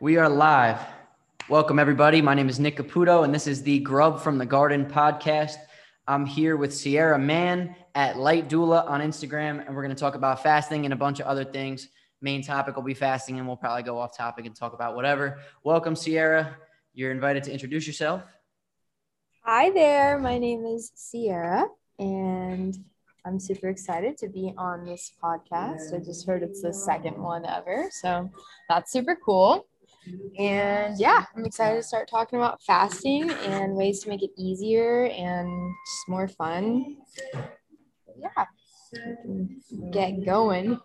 we are live. Welcome, everybody. My name is Nick Caputo, and this is the Grub from the Garden podcast. I'm here with Sierra Mann at Light Doula on Instagram, and we're going to talk about fasting and a bunch of other things. Main topic will be fasting, and we'll probably go off topic and talk about whatever. Welcome, Sierra. You're invited to introduce yourself. Hi there. My name is Sierra, and I'm super excited to be on this podcast. I just heard it's the second one ever, so that's super cool. And yeah, I'm excited to start talking about fasting and ways to make it easier and just more fun. Yeah, get going.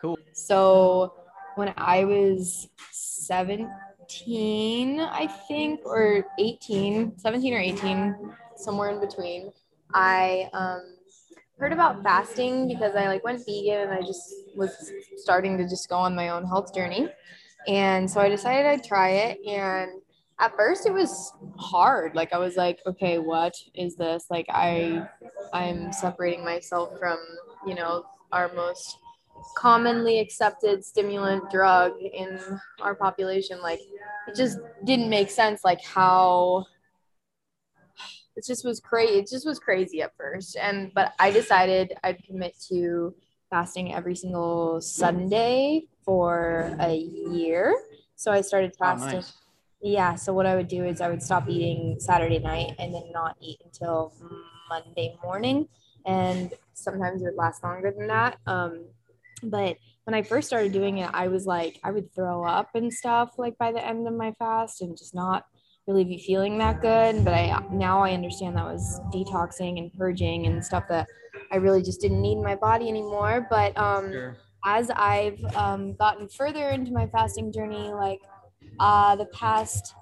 Cool. So when I was 17, I think, or 18, 17 or 18, somewhere in between, I um, heard about fasting because I like went vegan and I just was starting to just go on my own health journey. And so I decided I'd try it. And at first it was hard. Like I was like, okay, what is this? Like I I'm separating myself from, you know, our most commonly accepted stimulant drug in our population. Like it just didn't make sense like how it just was crazy. It just was crazy at first. And but I decided I'd commit to fasting every single Sunday for a year. So I started fasting. Oh, nice. Yeah. So what I would do is I would stop eating Saturday night and then not eat until Monday morning. And sometimes it would last longer than that. Um, but when I first started doing it, I was like, I would throw up and stuff like by the end of my fast and just not really be feeling that good. But I now I understand that was detoxing and purging and stuff that I really just didn't need my body anymore. But um, sure. as I've um, gotten further into my fasting journey, like uh, the past,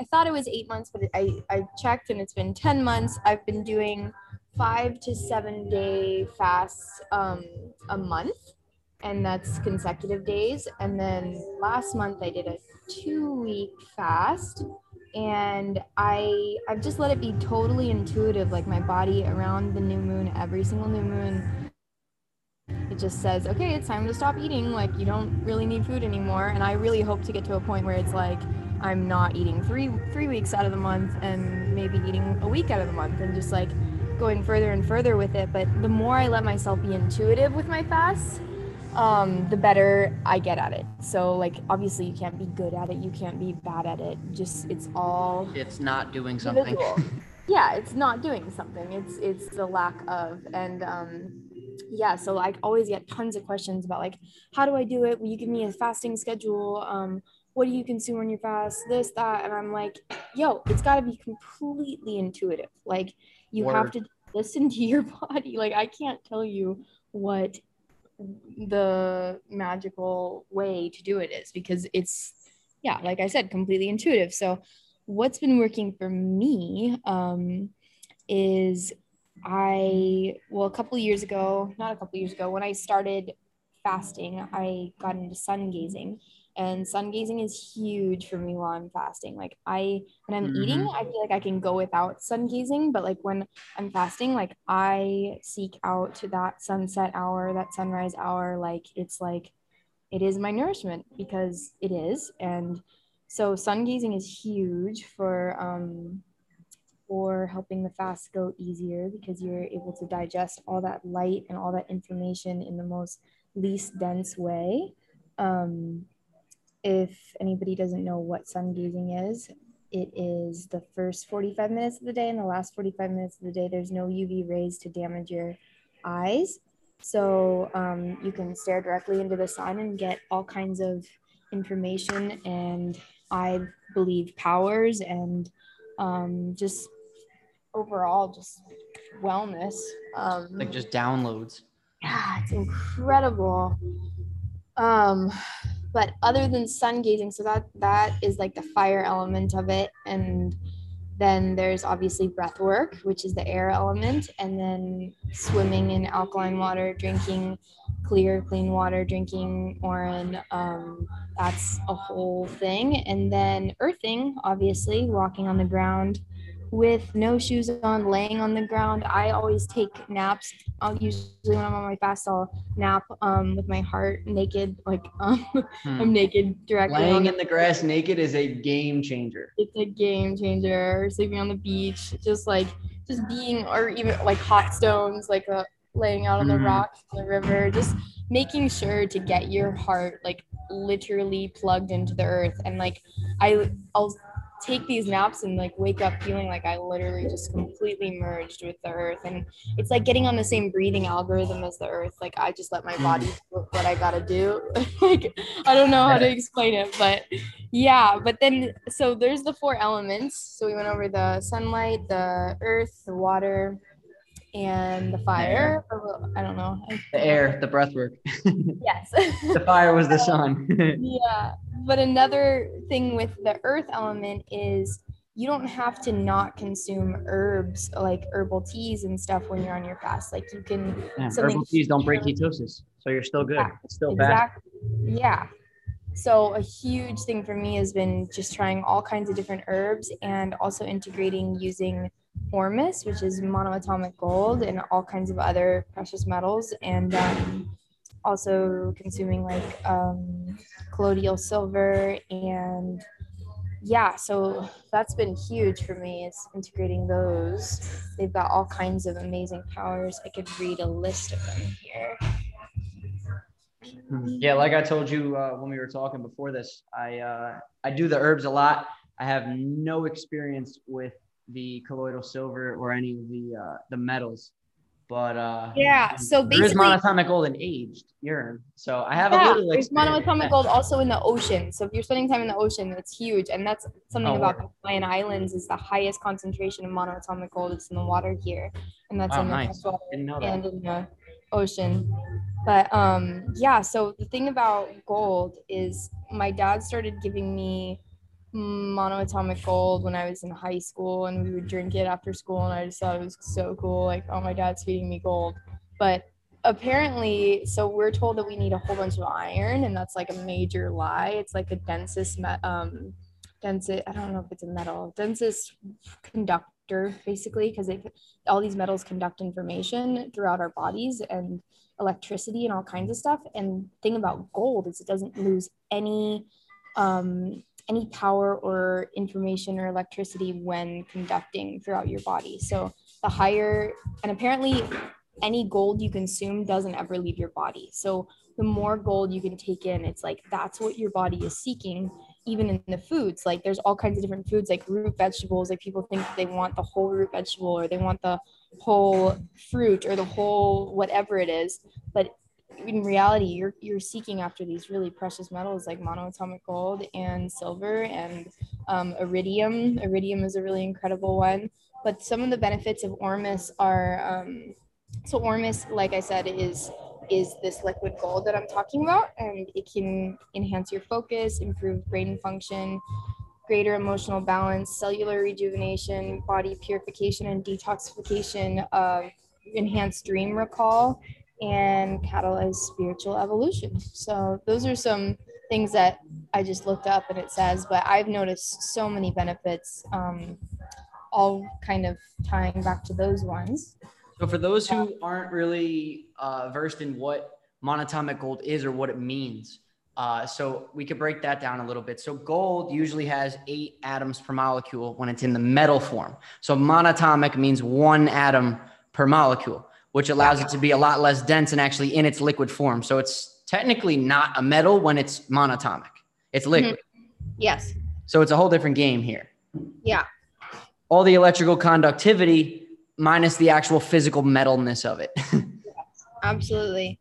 I thought it was eight months, but I, I checked and it's been 10 months. I've been doing five to seven day fasts um, a month, and that's consecutive days. And then last month I did a two week fast and i i've just let it be totally intuitive like my body around the new moon every single new moon. It just says okay it's time to stop eating like you don't really need food anymore. And i really hope to get to a point where it's like i'm not eating three three weeks out of the month and maybe eating a week out of the month and just like going further and further with it. But the more i let myself be intuitive with my fasts um, the better I get at it. So like obviously you can't be good at it, you can't be bad at it. Just it's all it's not doing something. yeah, it's not doing something. It's it's the lack of and um yeah, so I always get tons of questions about like how do I do it? Will you give me a fasting schedule? Um what do you consume on your fast? This, that, and I'm like, yo, it's got to be completely intuitive. Like you Word. have to listen to your body. Like I can't tell you what the magical way to do it is because it's yeah like i said completely intuitive. So what's been working for me um, is i well a couple years ago not a couple years ago when i started fasting i got into sun gazing and sun gazing is huge for me while i'm fasting. Like i when i'm mm-hmm. eating i feel like i can go without sun gazing but like when i'm fasting like i seek out to that sunset hour that sunrise hour like it's like it is my nourishment because it is. And so sun gazing is huge for um for helping the fast go easier because you're able to digest all that light and all that information in the most least dense way. Um, if anybody doesn't know what sun gazing is, it is the first 45 minutes of the day and the last 45 minutes of the day. There's no UV rays to damage your eyes. So um, you can stare directly into the sun and get all kinds of information and I believe powers and um, just overall just wellness. Um, like just downloads. Yeah, it's incredible. Um, but other than sun gazing so that that is like the fire element of it. And then there's obviously breath work which is the air element. And then swimming in alkaline water drinking clear clean water drinking orin um, that's a whole thing. And then earthing obviously walking on the ground with no shoes on, laying on the ground. I always take naps. I'll usually when I'm on my fast, I'll nap um, with my heart naked, like um, hmm. I'm naked directly. Laying in the grass naked is a game changer. It's a game changer. Sleeping on the beach, just like just being, or even like hot stones, like uh, laying out on the mm. rocks in the river, just making sure to get your heart like literally plugged into the earth and like I I'll take these naps and like wake up feeling like I literally just completely merged with the earth. And it's like getting on the same breathing algorithm as the earth. Like I just let my body mm. do what I gotta do. like I don't know how to explain it, but yeah. But then so there's the four elements. So we went over the sunlight, the earth, the water, and the fire. Or, I don't know. The air, the breath work. yes. the fire was the sun. yeah. But another thing with the earth element is you don't have to not consume herbs like herbal teas and stuff when you're on your fast. Like you can yeah, herbal teas don't break ketosis. So you're still good. Yeah, it's still exactly. bad. Yeah. So a huge thing for me has been just trying all kinds of different herbs and also integrating using Ormus, which is monoatomic gold, and all kinds of other precious metals, and um, also consuming like um, colloidal silver and yeah so that's been huge for me is integrating those. They've got all kinds of amazing powers. I could read a list of them here. Hmm. yeah like i told you uh, when we were talking before this i uh, i do the herbs a lot. I have no experience with the colloidal silver or any of the uh, the metals. But uh, yeah, so basically, there's monatomic gold in aged urine. So I have yeah, a little. There's monatomic gold also in the ocean. So if you're spending time in the ocean, it's huge, and that's something oh, about the Hawaiian Islands is the highest concentration of monatomic gold. It's in the water here, and that's in the nice. water and in the ocean. But um, yeah, so the thing about gold is my dad started giving me monoatomic gold when I was in high school and we would drink it after school and I just thought it was so cool like oh my dad's feeding me gold. But apparently so we're told that we need a whole bunch of iron and that's like a major lie. It's like the densest met um densest I don't know if it's a metal densest conductor basically because all these metals conduct information throughout our bodies and electricity and all kinds of stuff. And thing about gold is it doesn't lose any um any power or information or electricity when conducting throughout your body. So the higher, and apparently any gold you consume doesn't ever leave your body. So the more gold you can take in, it's like that's what your body is seeking, even in the foods. Like there's all kinds of different foods, like root vegetables. Like people think they want the whole root vegetable or they want the whole fruit or the whole whatever it is. But in reality you're you're seeking after these really precious metals like monoatomic gold and silver and um, iridium. Iridium is a really incredible one. But some of the benefits of ormus are um, so ormus like i said is is this liquid gold that i'm talking about and it can enhance your focus improve brain function greater emotional balance cellular rejuvenation body purification and detoxification enhanced dream recall and catalyze spiritual evolution. So those are some things that I just looked up and it says, but I've noticed so many benefits, um, all kind of tying back to those ones. So for those who aren't really uh, versed in what monatomic gold is or what it means, uh, so we could break that down a little bit. So gold usually has eight atoms per molecule when it's in the metal form. So monatomic means one atom per molecule which allows it to be a lot less dense and actually in its liquid form. So it's technically not a metal when it's monatomic. It's liquid. Mm-hmm. Yes. So it's a whole different game here. Yeah. All the electrical conductivity minus the actual physical metalness of it. yes, absolutely.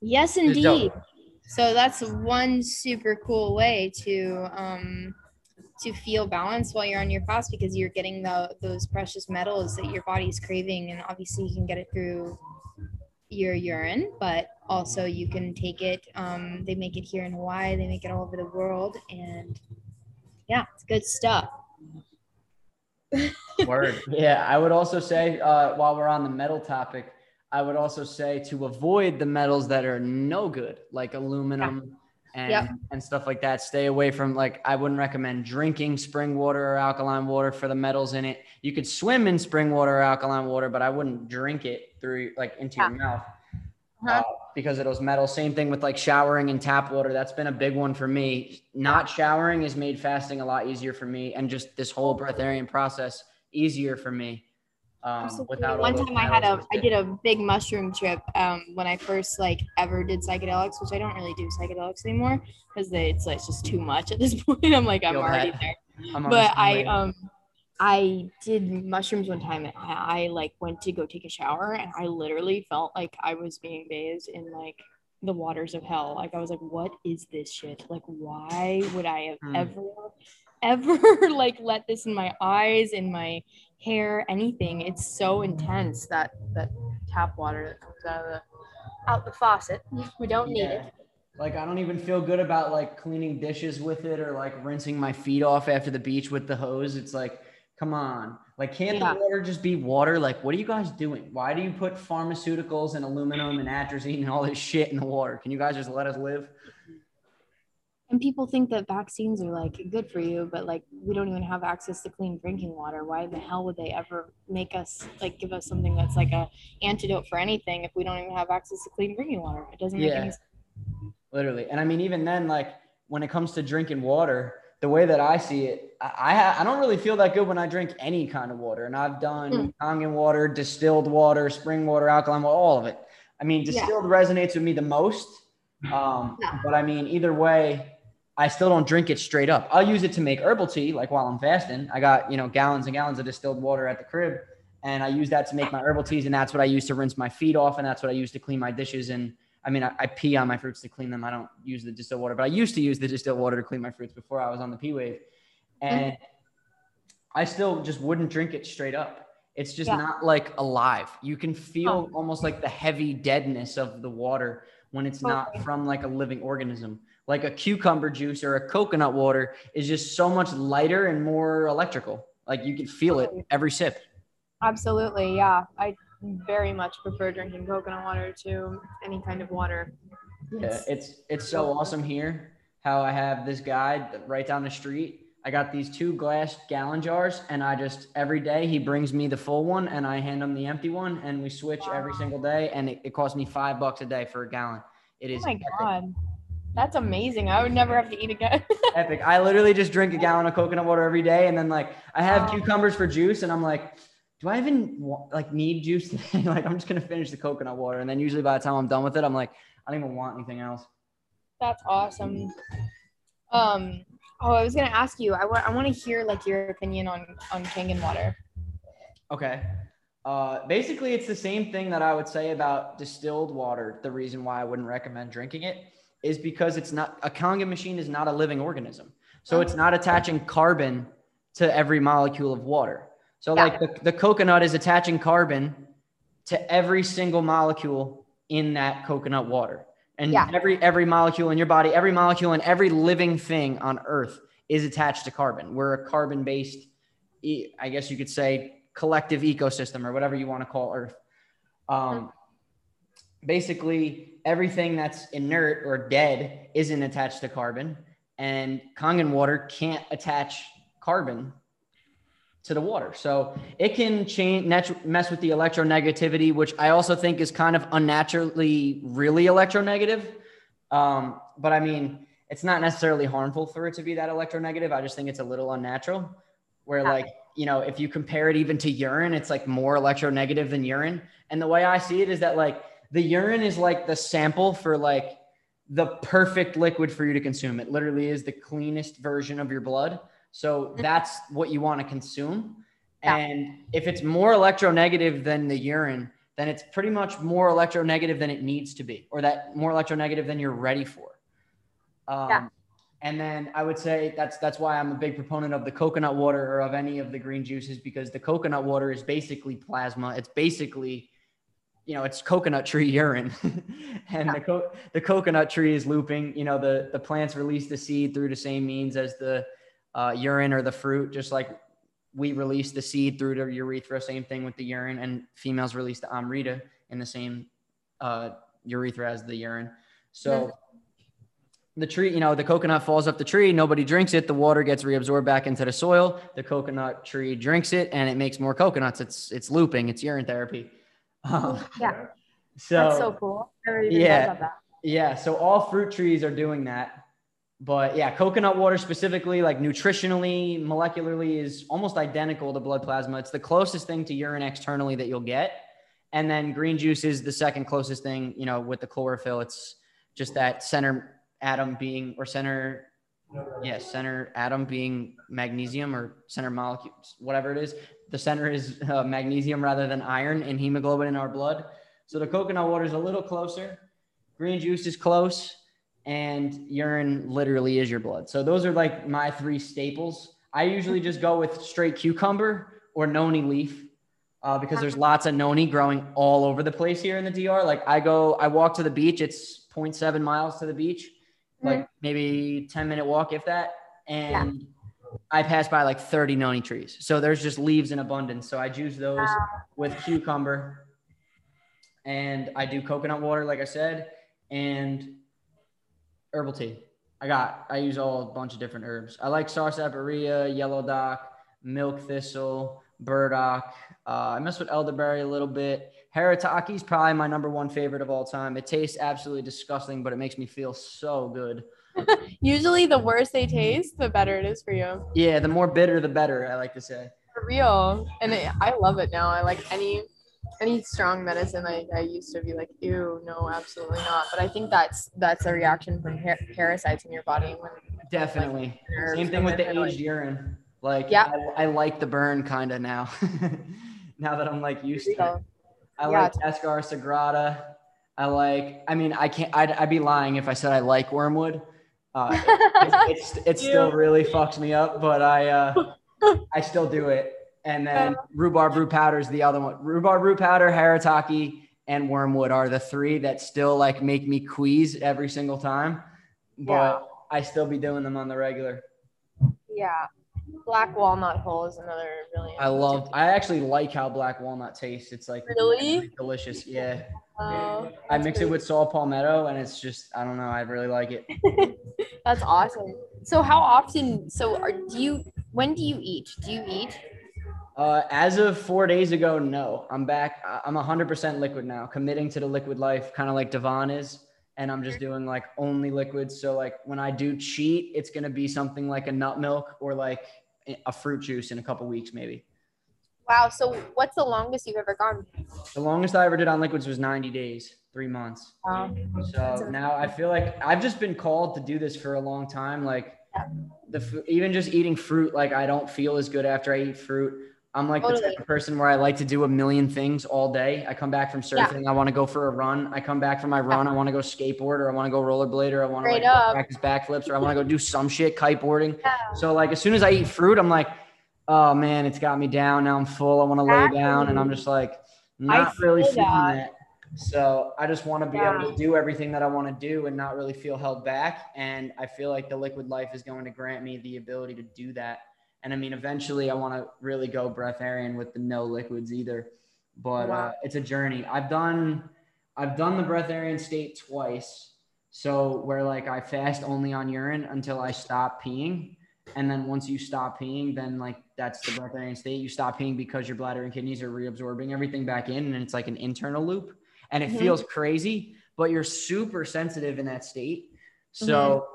Yes, indeed. So that's one super cool way to um, to feel balanced while you're on your fast because you're getting the those precious metals that your body's craving. And obviously you can get it through your urine but also you can take it um, they make it here in hawaii they make it all over the world. And yeah it's good stuff. Word. Yeah i would also say uh, while we're on the metal topic i would also say to avoid the metals that are no good like aluminum and Yep. and stuff like that. Stay away from like I wouldn't recommend drinking spring water or alkaline water for the metals in it. You could swim in spring water or alkaline water, but I wouldn't drink it through like into your mouth Uh-huh. uh, because of those metals. Same thing with like showering and tap water. That's been a big one for me. Not showering has made fasting a lot easier for me, and just this whole breatharian process easier for me. Um, without one time I had a i did a big mushroom trip um, when I first like ever did psychedelics, which I don't really do psychedelics anymore because it's like it's just too much at this point. I'm like I'm Feel already that. there. I'm But I um I did mushrooms one time and I, I like went to go take a shower and I literally felt like I was being bathed in like the waters of hell. Like I was like, what is this shit? Like why would I have Hmm. ever ever like let this in my eyes, in my hair, anything? It's so intense that that tap water that comes out of the out the faucet. We don't need Yeah. it. Like I don't even feel good about like cleaning dishes with it or like rinsing my feet off after the beach with the hose. It's like, come on. Like can't Yeah. the water just be water? Like what are you guys doing? Why do you put pharmaceuticals and aluminum and atrazine and all this shit in the water? Can you guys just let us live? And people think that vaccines are like good for you, but like we don't even have access to clean drinking water. Why the hell would they ever make us like give us something that's like a antidote for anything if we don't even have access to clean drinking water? It doesn't make Yeah. any sense. Literally. And I mean, even then, like when it comes to drinking water, the way that I see it, I I, I don't really feel that good when I drink any kind of water. And I've done Mm. Kangen water, distilled water, spring water, alkaline water, all of it. I mean, Yeah. distilled resonates with me the most. Um, Yeah. But I mean, either way, I still don't drink it straight up. I'll use it to make herbal tea, like while I'm fasting. I got, you know, gallons and gallons of distilled water at the crib. And I use that to make my herbal teas. And that's what I use to rinse my feet off. And that's what I use to clean my dishes. And I mean, I, I pee on my fruits to clean them. I don't use the distilled water, but I used to use the distilled water to clean my fruits before I was on the P wave. Mm-hmm. And I still just wouldn't drink it straight up. It's just Yeah. not like alive. You can feel Oh. almost like the heavy deadness of the water when it's not from like a living organism. Like a cucumber juice or a coconut water is just so much lighter and more electrical. Like you can feel it every sip. Absolutely, yeah. I very much prefer drinking coconut water to any kind of water. Yeah, it's it's so awesome here how I have this guy right down the street. I got these two glass gallon jars, and I just every day he brings me the full one, and I hand him the empty one, and we switch every single day, and it, it costs me five bucks a day for a gallon. It oh is Oh my epic. god. That's amazing. I would never have to eat again. epic. I literally just drink a gallon of coconut water every day, and then like I have cucumbers for juice, and I'm like, do I even like need juice today? like I'm just gonna finish the coconut water, and then usually by the time I'm done with it, I'm like, I don't even want anything else. That's awesome. Um, oh, I was gonna ask you. I want I want to hear like your opinion on on Kangen water. Okay. Uh, basically, it's the same thing that I would say about distilled water. The reason why I wouldn't recommend drinking it is because it's not a Kangen machine is not a living organism, so it's not attaching carbon to every molecule of water. So, Yeah. like the, the coconut is attaching carbon to every single molecule in that coconut water, and Yeah. every every molecule in your body, every molecule in every living thing on Earth is attached to carbon. We're a carbon-based, I guess you could say, collective ecosystem or whatever you want to call Earth. Um, basically, everything that's inert or dead isn't attached to carbon, and Kangen water can't attach carbon to the water. So it can change, mess with the electronegativity, which I also think is kind of unnaturally really electronegative. Um, but I mean, it's not necessarily harmful for it to be that electronegative. I just think it's a little unnatural. Where Yeah. like you know, if you compare it even to urine, it's like more electronegative than urine. And the way I see it is that like the urine is like the sample for like the perfect liquid for you to consume. It literally is the cleanest version of your blood. So that's what you want to consume. Yeah. And if it's more electronegative than the urine, then it's pretty much more electronegative than it needs to be, or that more electronegative than you're ready for. Um, Yeah. And then I would say that's that's why I'm a big proponent of the coconut water or of any of the green juices because the coconut water is basically plasma. It's basically, you know, it's coconut tree urine, and the co- the coconut tree is looping. You know, the the plants release the seed through the same means as the uh, urine or the fruit, just like we release the seed through the urethra. Same thing with the urine, and females release the amrita in the same uh, urethra as the urine. So the tree, you know, the coconut falls off the tree, nobody drinks it, the water gets reabsorbed back into the soil, the coconut tree drinks it and it makes more coconuts. It's it's looping, it's urine therapy. Um, Yeah, so, that's so cool. I never Yeah. about that. yeah, so all fruit trees are doing that. But yeah, coconut water specifically, like nutritionally, molecularly, is almost identical to blood plasma. It's the closest thing to urine externally that you'll get. And then green juice is the second closest thing, you know, with the chlorophyll. It's just that center atom being, or center, yeah, center atom being magnesium or center molecules, whatever it is. The center is uh, magnesium rather than iron in hemoglobin in our blood. So the coconut water is a little closer. Green juice is close and urine literally is your blood. So those are like my three staples. I usually just go with straight cucumber or noni leaf uh, because there's lots of noni growing all over the place here in the DR. Like I go, I walk to the beach. It's 0.7 miles to the beach, like maybe 10 minute walk, if that. And I pass by like 30 noni trees. So there's just leaves in abundance. So I juice those with cucumber and I do coconut water, like I said, and herbal tea. I got, I use all a bunch of different herbs. I like sarsaparilla, yellow dock, milk thistle, burdock. Uh, I mess with elderberry a little bit. Haritaki is probably my number one favorite of all time. It tastes absolutely disgusting, but it makes me feel so good. Usually, the worse they taste, the better it is for you. Yeah, the more bitter, the better. I like to say. For real. And it, I love it now. I like any any strong medicine. I, I used to be like, ew, no, absolutely not. But I think that's that's a reaction from par- parasites in your body when Definitely. nerves Same thing with the and, like- aged urine. Like, Yeah. I, I like the burn kind of now. now that I'm like used to it. I Yeah. like Cascara Sagrada. I like, I mean, I can't, I'd, I'd be lying if I said I like wormwood. Uh, it, it's, it still really fucks me up, but I, uh, I still do it. And then rhubarb root powder is the other one. Rhubarb root powder, haritaki, and wormwood are the three that still like make me queeze every single time. But Yeah. I still be doing them on the regular. yeah. Black walnut hull is another really. I love, I actually like how black walnut tastes. It's like Really? delicious. Yeah. Oh, I mix it with saw palmetto and it's just, I don't know. I really like it. That's awesome. So how often? So are do you? When do you eat? Do you eat? Uh, as of four days ago, no. I'm back. I'm 100% liquid now, committing to the liquid life, kind of like Devon is. And I'm just doing like only liquids. So, like, when I do cheat, it's going to be something like a nut milk or like a fruit juice in a couple weeks, maybe. Wow. So what's the longest you've ever gone? The longest I ever did on liquids was 90 days, three months. Wow. So now I feel like I've just been called to do this for a long time. Like the even just eating fruit, like I don't feel as good after I eat fruit. I'm like the type of person where I like to do a million things all day. I come back from surfing, I want to go for a run. I come back from my run, I want to go skateboard or I want to go rollerblade or I want to like practice backflips or I want to go do some shit kiteboarding. Yeah. So like as soon as I eat fruit, I'm like, oh man, it's got me down. Now I'm full. I want to lay down, and I'm just like not really feel feeling that. that. So I just want to be Yeah. able to do everything that I want to do and not really feel held back. And I feel like the liquid life is going to grant me the ability to do that. And I mean, eventually, I want to really go breatharian with the no liquids either. But uh, it's a journey. I've done, I've done the breatharian state twice. So where like I fast only on urine until I stop peeing, and then once you stop peeing, then like that's the breatharian state. You stop peeing because your bladder and kidneys are reabsorbing everything back in, and it's like an internal loop, and it Mhm. feels crazy, but you're super sensitive in that state. So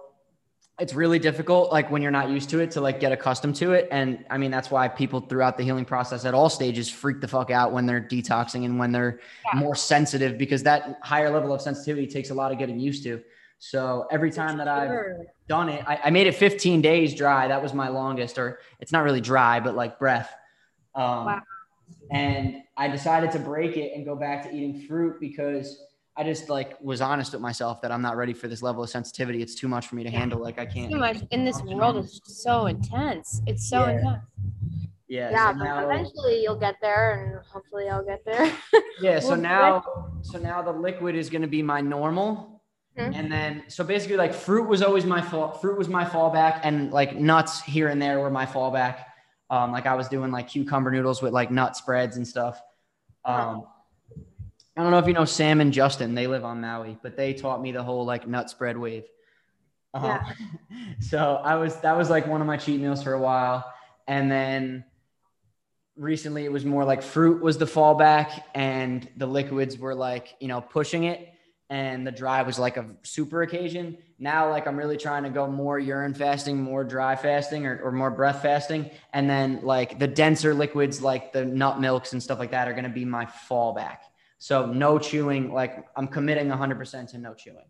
it's really difficult, like when you're not used to it, to like get accustomed to it. And I mean, that's why people throughout the healing process at all stages freak the fuck out when they're detoxing and when they're Yeah. more sensitive because that higher level of sensitivity takes a lot of getting used to. So every time that I've done it. I, I made it 15 days dry. That was my longest, or it's not really dry, but like breath. Um, Wow. And I decided to break it and go back to eating fruit because I just like was honest with myself that I'm not ready for this level of sensitivity. It's too much for me to handle. Like I can't. Too much in this world is so intense. It's so Yeah. intense. Yeah. Yeah, so but now, eventually you'll get there, and hopefully I'll get there. yeah. So now, so now the liquid is going to be my normal. Mhm. And then, so basically, like fruit was always my fall. Fruit was my fallback, and like nuts here and there were my fallback. Um, like I was doing like cucumber noodles with like nut spreads and stuff. Um, I don't know if you know Sam and Justin. They live on Maui, but they taught me the whole like nut spread wave. Uh-huh. Yeah. So I was that was like one of my cheat meals for a while, and then recently it was more like fruit was the fallback, and the liquids were like you know pushing it, and the dry was like a super occasion. Now like I'm really trying to go more urine fasting, more dry fasting, or, or more breath fasting, and then like the denser liquids like the nut milks and stuff like that are gonna be my fallback. So no chewing, like I'm committing 100% to no chewing.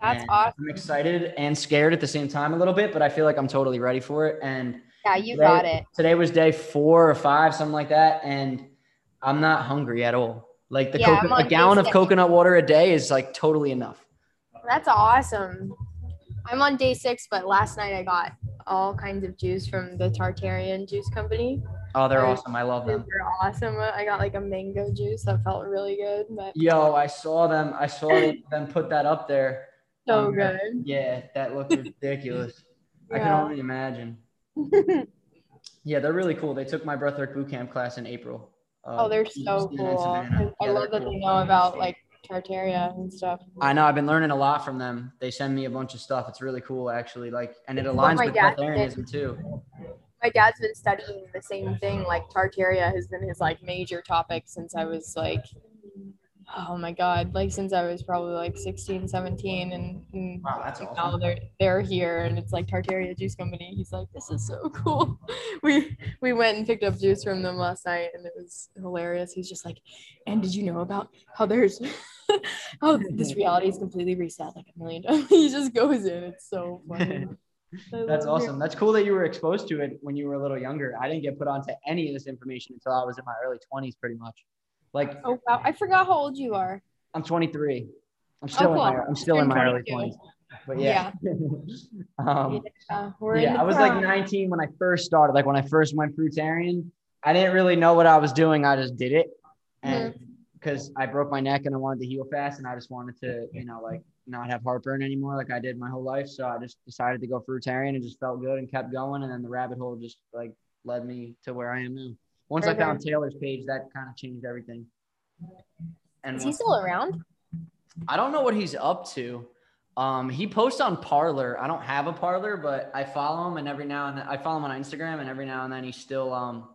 That's And awesome. I'm excited and scared at the same time a little bit, but I feel like I'm totally ready for it. And Yeah, you today- got it. Today was day four or five, something like that, and I'm not hungry at all. Like the Yeah, coconut, on a gallon of coconut water a day is like totally enough. That's awesome. I'm on day six, but last night I got all kinds of juice from the Tartarian Juice Company. Oh, they're awesome. I love them. They're awesome. I got like a mango juice that felt really good, but Yo, I saw them. I saw them put that up there. so Um, good. Yeah, that looked ridiculous. I can Yeah. only imagine. Yeah, they're really cool. They took my breathwork boot camp class in April. Uh, oh, they're so cool. I love that cool. they know about like Tartaria and stuff. I know I've been learning a lot from them. They send me a bunch of stuff. It's really cool actually. Like and it aligns with dad breatharianism too. My dad's been studying the same thing. Like Tartaria has been his like major topic since I was like, oh my god, like since I was probably like 16, 17, and, and Wow, that's now they're they're here and it's like Tartaria Juice Company. He's like, this is so cool. We we went and picked up juice from them last night and it was hilarious. He's just like, and did you know about how there's how this reality is completely reset like a million times? he just goes in. It's so funny. That's awesome. That's cool that you were exposed to it when you were a little younger. I didn't get put onto any of this information until I was in my early 20s pretty much. Like Oh wow! I forgot how old you are. I'm 23. I'm still Oh, in my. I'm still in my early 20s. But yeah. um, Yeah, yeah, I was like 19 when I first started. Like when I first went fruitarian, I didn't really know what I was doing. I just did it, and because I broke my neck and I wanted to heal fast, and I just wanted to, you know, like not have heartburn anymore, like I did my whole life. So I just decided to go fruitarian and just felt good and kept going, and then the rabbit hole just like led me to where I am now. Once I found Taylor's page, that kind of changed everything. And Is he still around? I don't know what he's up to. Um, he posts on Parler. I don't have a Parler, but I follow him, and every now and then I follow him on Instagram, and every now and then he still um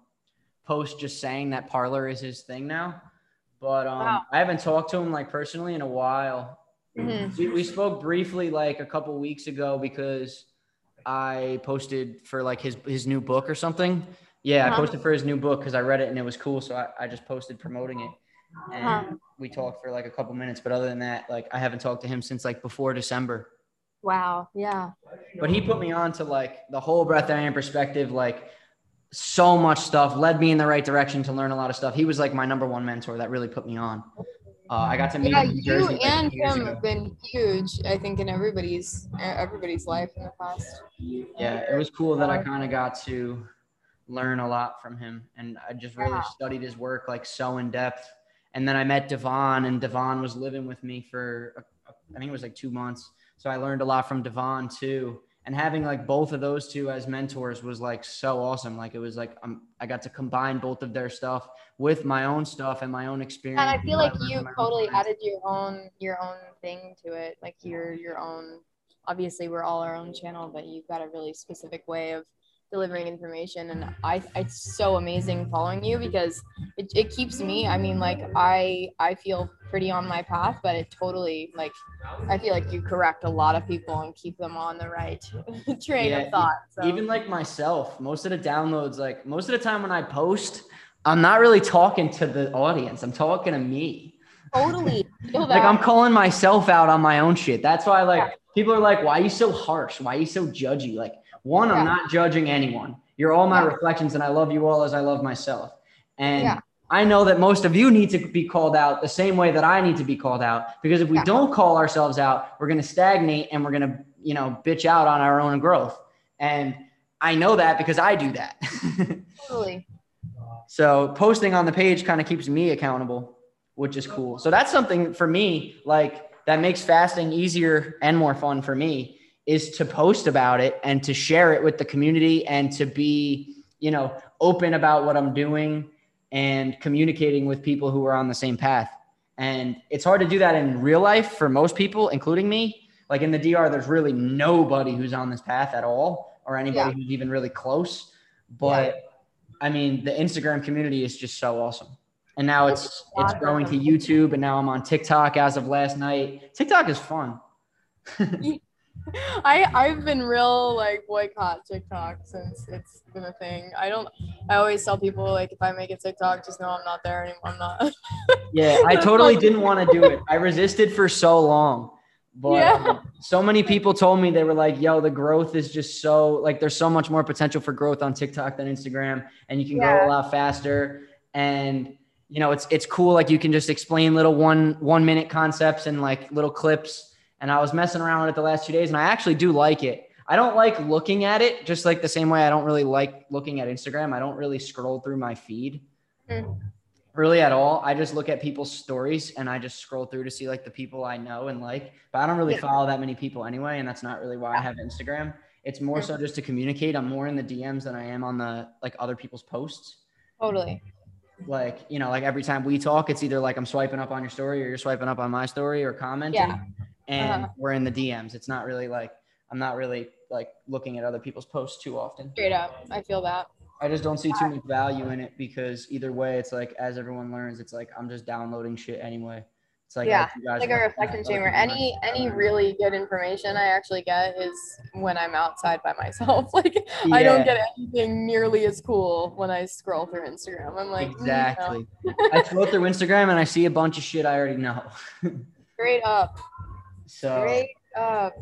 posts just saying that Parler is his thing now. But um, Wow. I haven't talked to him like personally in a while. Mhm. We, we spoke briefly like a couple weeks ago because I posted for like his his new book or something. Yeah, I Uh-huh. posted for his new book because I read it and it was cool, so I, I just posted promoting it. And Uh-huh. we talked for like a couple minutes, but other than that, like I haven't talked to him since like before December. Wow. Yeah. But he put me on to like the whole breatharian perspective, like so much stuff, led me in the right direction to learn a lot of stuff. He was like my number one mentor that really put me on. Uh, I got to meet Yeah, him you and him ago. have been huge. I think in everybody's everybody's life in the past. yeah, it was cool that I kind of got to learn a lot from him, and I just really Yeah. studied his work like so in depth. And then I met Devon, and Devon was living with me for I think it was like two months. So I learned a lot from Devon too. And having like both of those two as mentors was like so awesome. Like it was like um, I got to combine both of their stuff with my own stuff and my own experience. And I feel like you from my own totally added your own your own thing to it. Like your your own. Obviously, we're all our own channel, but you've got a really specific way of delivering information and I it's so amazing following you because it, it keeps me I mean like I I feel pretty on my path but it totally like I feel like you correct a lot of people and keep them on the right train Yeah, of thought so. even like myself most of the downloads like most of the time when i post i'm not really talking to the audience i'm talking to me. Totally. Like i'm calling myself out on my own shit. That's why like Yeah. people are like why are you so harsh? Why are you so judgy? Like one Yeah. i'm not judging anyone you're all my Yeah. reflections and i love you all as i love myself and Yeah. I know that most of you need to be called out the same way that I need to be called out because if we don't call ourselves out, we're going to stagnate and we're going to, you know, bitch out on our own growth. And I know that because I do that. totally so posting on the page kind of keeps me accountable, which is cool. So that's something for me, like that makes fasting easier and more fun for me is to post about it and to share it with the community and to be, you know, open about what I'm doing and communicating with people who are on the same path. And it's hard to do that in real life for most people, including me. Like in the DR, there's really nobody who's on this path at all, or anybody Yeah. who's even really close. But I mean, the Instagram community is just so awesome. And now it's it's growing to YouTube, and now I'm on TikTok as of last night. TikTok is fun. I I've been real like boycott TikTok since it's been a thing. I don't. I always tell people like if I make a TikTok, just know I'm not there anymore. I'm not. Yeah, I totally didn't want to do it. I resisted for so long. But Yeah. um, so many people told me they were like, yo, the growth is just so like there's so much more potential for growth on TikTok than Instagram and you can grow a lot faster and you know, it's it's cool like you can just explain little one one minute concepts and like little clips and I was messing around with it the last 2 days and I actually do like it. I don't like looking at it just like the same way I don't really like looking at Instagram. I don't really scroll through my feed Mm. really at all. I just look at people's stories and I just scroll through to see like the people I know and like, but I don't really Yeah. follow that many people anyway. And that's not really why I have Instagram. It's more so just to communicate. I'm more in the DMs than I am on the like other people's posts. totally. Like, you know, like every time we talk, it's either like I'm swiping up on your story or you're swiping up on my story or commenting. Yeah. And Uh-huh. we're in the DMs. It's not really like, I'm not really like looking at other people's posts too often. Straight up, I feel that. I just don't see too much value in it because either way, it's like as everyone learns, it's like I'm just downloading shit anyway. It's like Yeah, guys Like a reflection chamber. Any any really good information I actually get is when I'm outside by myself. Like I don't get anything nearly as cool when I scroll through Instagram. I'm like mm, no. exactly. I scroll through Instagram and I see a bunch of shit I already know. straight up, So up.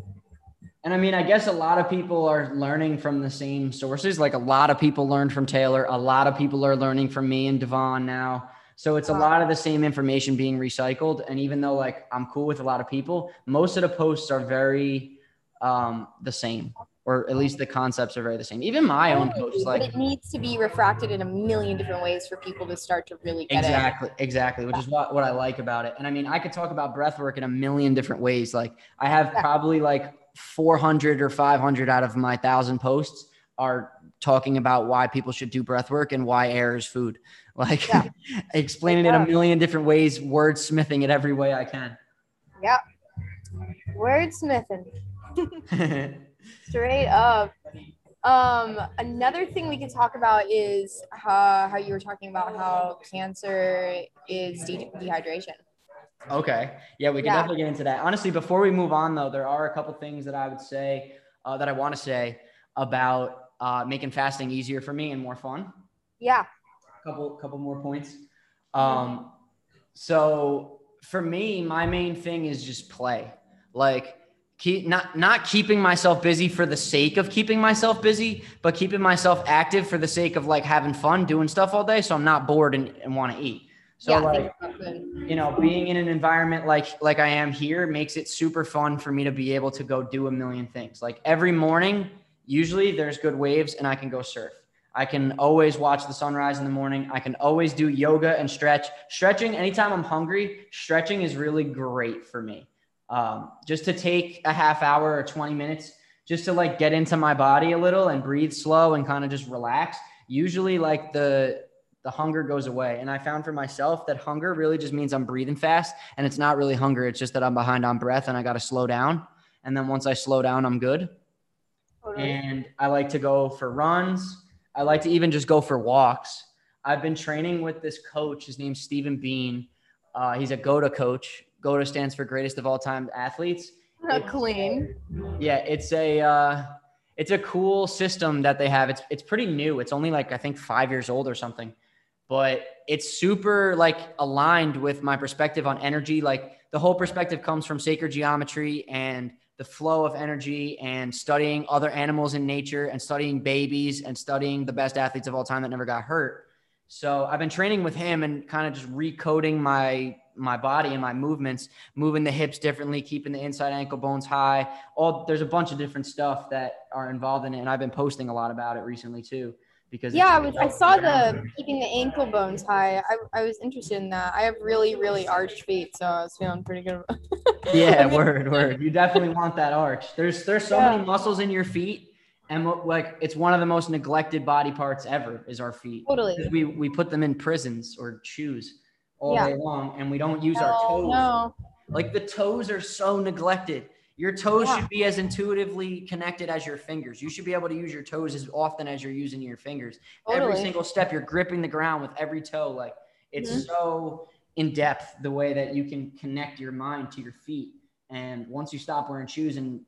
And I mean, I guess a lot of people are learning from the same sources. Like a lot of people learned from Taylor. A lot of people are learning from me and Devon now. So it's a lot of the same information being recycled. And even though like I'm cool with a lot of people, most of the posts are very um, the same, or at least the concepts are very the same. Even my own posts, but like it needs to be refracted in a million different ways for people to start to really get it. exactly exactly which is what, what i like about it and i mean i could talk about breath work in a million different ways like i have Yeah. probably like 400 or 500 out of my thousand posts are talking about why people should do breath work and why air is food like Yeah. explaining it a million different ways wordsmithing it every way i can. Yep. Wordsmithing. Straight up. Um, another thing we could talk about is how, how you were talking about how cancer is de- dehydration. Okay. Yeah, we can Yeah. definitely get into that. Honestly, before we move on, though, there are a couple things that I would say uh, that I want to say about uh, making fasting easier for me and more fun. Yeah. Couple, couple more points. Um, so for me, my main thing is just play. Like, keep not not keeping myself busy for the sake of keeping myself busy, but keeping myself active for the sake of like having fun doing stuff all day, so I'm not bored and, and want to eat. So yeah, like think about good. you know being in an environment like like i am here makes it super fun for me to be able to go do a million things. Like every morning usually there's good waves and i can go surf. I can always watch the sunrise in the morning. I can always do yoga and stretch. Stretching anytime i'm hungry stretching is really great for me um, just to take a half hour or 20 minutes just to like get into my body a little and breathe slow and kind of just relax usually like the the hunger goes away. And I found for myself that hunger really just means I'm breathing fast and it's not really hunger. It's just that I'm behind on breath and I got to slow down. And then once I slow down, I'm good. Totally. And I like to go for runs. I like to even just go for walks. I've been training with this coach. His name's Stephen Bean. Uh, he's a GOATA coach. GOATA stands for greatest of all time athletes. Clean. Yeah, it's a uh, it's a cool system that they have. It's it's pretty new. It's only like I think five years old or something, but it's super like aligned with my perspective on energy. Like the whole perspective comes from sacred geometry and the flow of energy and studying other animals in nature and studying babies and studying the best athletes of all time that never got hurt. So I've been training with him and kind of just recoding my my body and my movements, moving the hips differently, keeping the inside ankle bones high. All there's a bunch of different stuff that are involved in it, and I've been posting a lot about it recently too. Because Yeah, I was. I saw the keeping the ankle bones high. I, I was interested in that. I have really really arched feet, so I was feeling pretty good. yeah, word, word. You definitely want that arch. There's there's so Yeah. many muscles in your feet, and what- like it's one of the most neglected body parts ever is our feet. Totally. We we put them in prisons or shoes all Yeah. day long, and we don't use our toes. no. Like the toes are so neglected. Your toes Yeah. should be as intuitively connected as your fingers. You should be able to use your toes as often as you're using your fingers. Every single step, you're gripping the ground with every toe. Like it's Mhm. so in depth the way that you can connect your mind to your feet. And once you stop wearing shoes and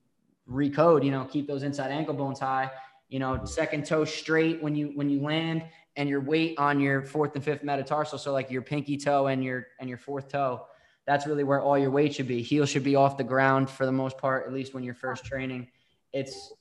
recode, you know, keep those inside ankle bones high, you know, second toe straight when you when you land and your weight on your fourth and fifth metatarsal. So like your pinky toe and your and your fourth toe. That's really where all your weight should be. Heel should be off the ground for the most part, at least when you're first training. It's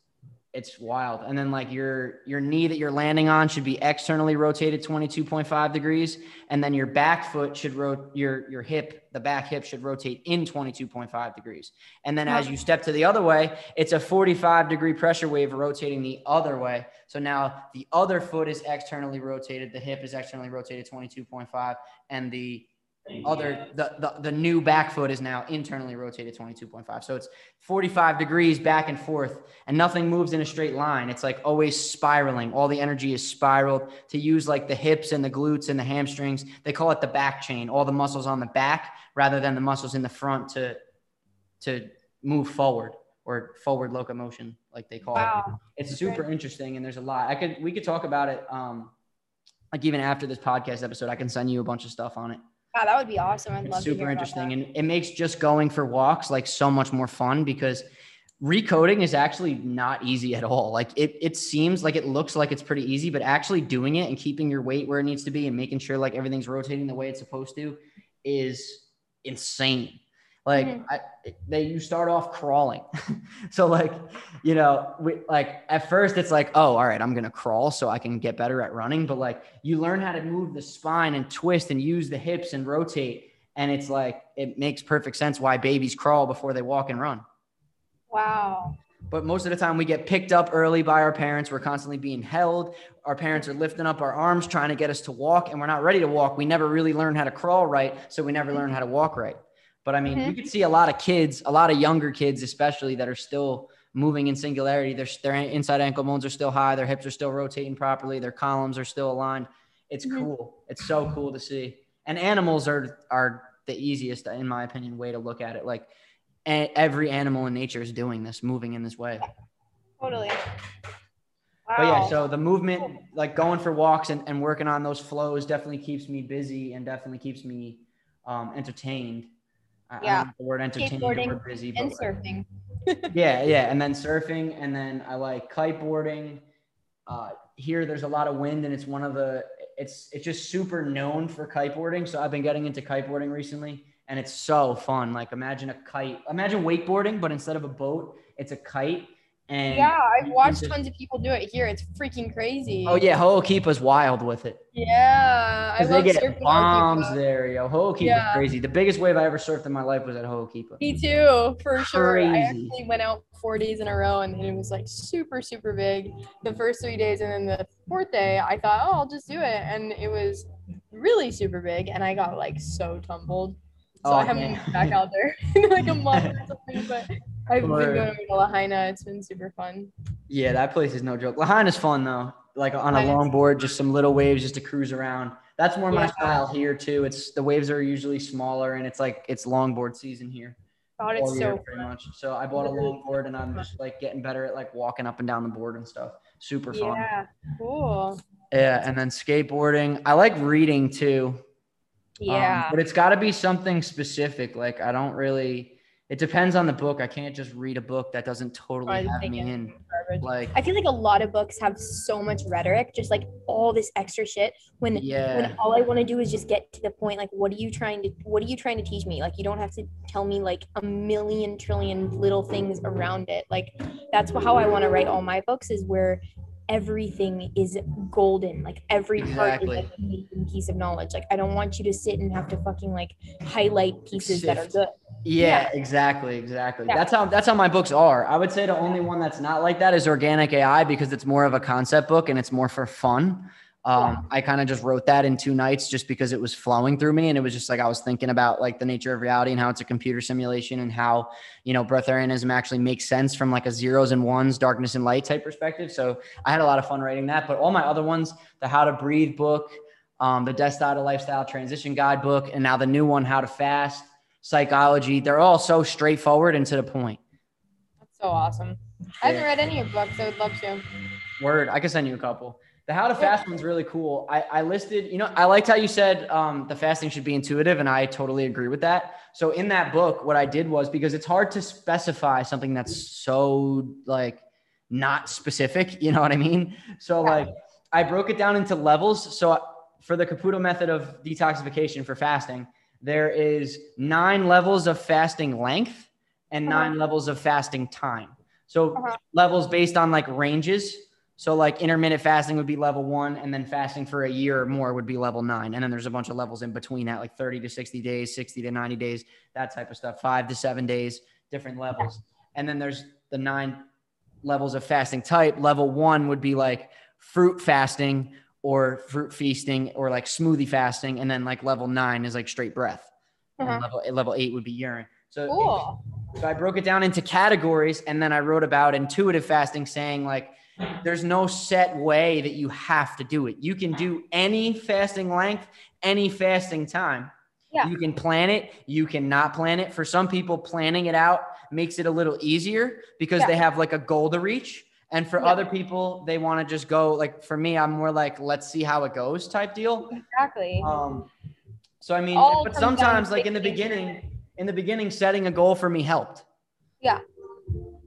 it's wild. And then like your your knee that you're landing on should be externally rotated 22.5 degrees, and then your back foot should rotate your your hip, the back hip should rotate in 22.5 degrees. And then as you step to the other way, it's a 45 degree pressure wave rotating the other way. So now the other foot is externally rotated, the hip is externally rotated 22.5, and the other the, the the new back foot is now internally rotated 22.5 so it's 45 degrees back and forth and nothing moves in a straight line. It's like always spiraling. All the energy is spiraled to use like the hips and the glutes and the hamstrings. They call it the back chain all the muscles on the back rather than the muscles in the front to to move forward or forward locomotion like they call it. It's super interesting and there's a lot. I could we could talk about it um like even after this podcast episode. I can send you a bunch of stuff on it Wow, that would be awesome. I'd it's love to super interesting and it makes just going for walks like so much more fun because recoding is actually not easy at all. Like it, it seems like it looks like it's pretty easy but actually doing it and keeping your weight where it needs to be and making sure like everything's rotating the way it's supposed to is insane like Mhm. I, they you start off crawling. So like you know we, like at first it's like oh all right i'm gonna crawl so i can get better at running. But like you learn how to move the spine and twist and use the hips and rotate and it's like it makes perfect sense why babies crawl before they walk and run. Wow. but most of the time we get picked up early by our parents. We're constantly being held. Our parents are lifting up our arms trying to get us to walk and we're not ready to walk. We never really learn how to crawl right so we never learn how to walk right but i mean Mhm. you can see a lot of kids a lot of younger kids especially that are still moving in singularity their, their inside ankle bones are still high their hips are still rotating properly their columns are still aligned it's Mhm. cool it's so cool to see and animals are are the easiest in my opinion way to look at it like every animal in nature is doing this moving in this way Totally. Wow. but yeah, so the movement, like going for walks and, and working on those flows, definitely keeps me busy and definitely keeps me um, entertained. I- I don't Yeah. the word entertained or Skateboarding word busy, but and like- surfing. yeah, yeah, and then surfing, and then I like kiteboarding. Uh, here, there's a lot of wind, and it's one of the it's it's just super known for kiteboarding. So I've been getting into kiteboarding recently, and it's so fun. Like imagine a kite, imagine wakeboarding, but instead of a boat, it's a kite. And Yeah, I've watched just- tons of people do it here. It's freaking crazy. Oh yeah, Ho'okipa's wild with it. Yeah. I they love get surfing. bombs Ho'okipa. there, yo. Ho'okipa's Yeah. crazy. The biggest wave I ever surfed in my life was at Ho'okipa. Me too, for sure. I Crazy. actually went out four days in a row and it was like super, super big the first three days. And then the fourth day, I thought, oh, I'll just do it. And it was really super big. And I got like so tumbled. Oh, so Oh, I haven't man. been back out there in like a month or something. But I've Word. been going to Lahaina. It's been super fun. Yeah, that place is no joke. Lahaina's fun though. Like on a longboard, just some little waves just to cruise around. That's more my style here too. It's the waves are usually smaller and it's like it's longboard season here. God, it's year so pretty much. So I bought a longboard and I'm just like getting better at like walking up and down the board and stuff. Super fun. Yeah, cool. Yeah, and then skateboarding. I like reading too. Um, Yeah. but it's got to be something specific. Like I don't really. It depends on the book. I can't just read a book that doesn't totally have me in. Garbage. Like I feel like a lot of books have so much rhetoric, just like all this extra shit. When yeah, when all I want to do is just get to the point. Like, what are you trying to what are you trying to teach me? Like, you don't have to tell me like a million trillion little things around it. Like, that's how I want to write all my books. Is where everything is golden. Like every part is like, an piece of knowledge. Like, I don't want you to sit and have to fucking like highlight pieces that are good. yeah, exactly, exactly. Yeah. That's how that's how my books are. I would say the only one that's not like that is Organic AI because it's more of a concept book and it's more for fun. Um, I kind of just wrote that in two nights just because it was flowing through me and it was just like I was thinking about like the nature of reality and how it's a computer simulation and how you know breatharianism actually makes sense from like a zeros and ones, darkness and light type perspective. So I had a lot of fun writing that. But all my other ones, the How to Breathe book, um, the Death Side of Lifestyle Transition Guide book, and now the new one, How to Fast, Psychology, they're all so straightforward and to the point. That's so awesome. I haven't read any of your books. I would love to. Word, I can send you a couple. The how to fast one's really cool. I, I listed, you know, I liked how you said um, the fasting should be intuitive, and I totally agree with that. So in that book, what I did was because it's hard to specify something that's so like not specific, you know what I mean? So like I broke it down into levels. So for the Caputo method of detoxification for fasting, there is nine levels of fasting length and 9 Uh-huh. levels of fasting time. So Uh-huh. levels based on like ranges. So like intermittent fasting would be level one, and then fasting for a year or more would be level nine. And then there's a bunch of levels in between that, like 30 to 60 days, 60 to 90 days, that type of stuff, five to seven days, different levels. And then there's the nine levels of fasting type. Level one would be like fruit fasting or fruit feasting or like smoothie fasting. And then like level nine is like straight breath. And Uh-huh. level, level eight would be urine. So Cool. so I broke it down into categories and then I wrote about intuitive fasting saying like there's no set way that you have to do it. You can do any fasting length, any fasting time. Yeah. You can plan it, you cannot plan it. For some people planning it out makes it a little easier because Yeah. they have like a goal to reach. And for Yeah. other people, they want to just go like for me, I'm more like let's see how it goes type deal. Exactly. Um, so I mean, All but comes down to sometimes like in the beginning, in the beginning, setting a goal for me helped. Yeah.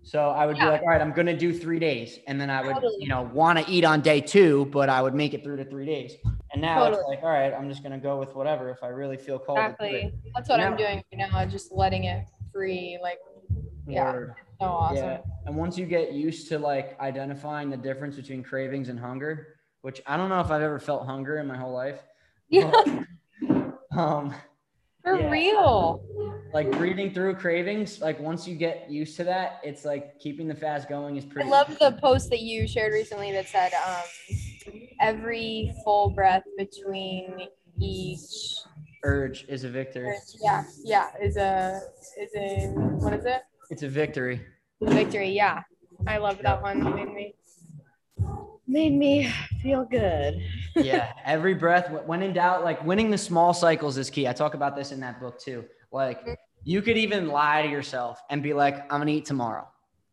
So I would Yeah. be like, all right, I'm gonna do three days, and then I would, Totally. you know, want to eat on day two, but I would make it through to three days. And now it's like, all right, I'm just gonna go with whatever if I really feel called. Exactly. That's what I'm doing right now. Just letting it free. Like, Yeah. Word. so awesome. Yeah. And once you get used to like identifying the difference between cravings and hunger, which I don't know if I've ever felt hunger in my whole life. Yeah, Um, for Yeah. real. Like breathing through cravings, like once you get used to that, it's like keeping the fast going is pretty. I love the post that you shared recently that said um, every full breath between each. urge is a victory. Yeah, yeah, is a is a what is it? It's a victory. Victory. Yeah, I love that one. It made me made me feel good. yeah every breath when in doubt like winning the small cycles is key i talk about this in that book too like you could even lie to yourself and be like i'm gonna eat tomorrow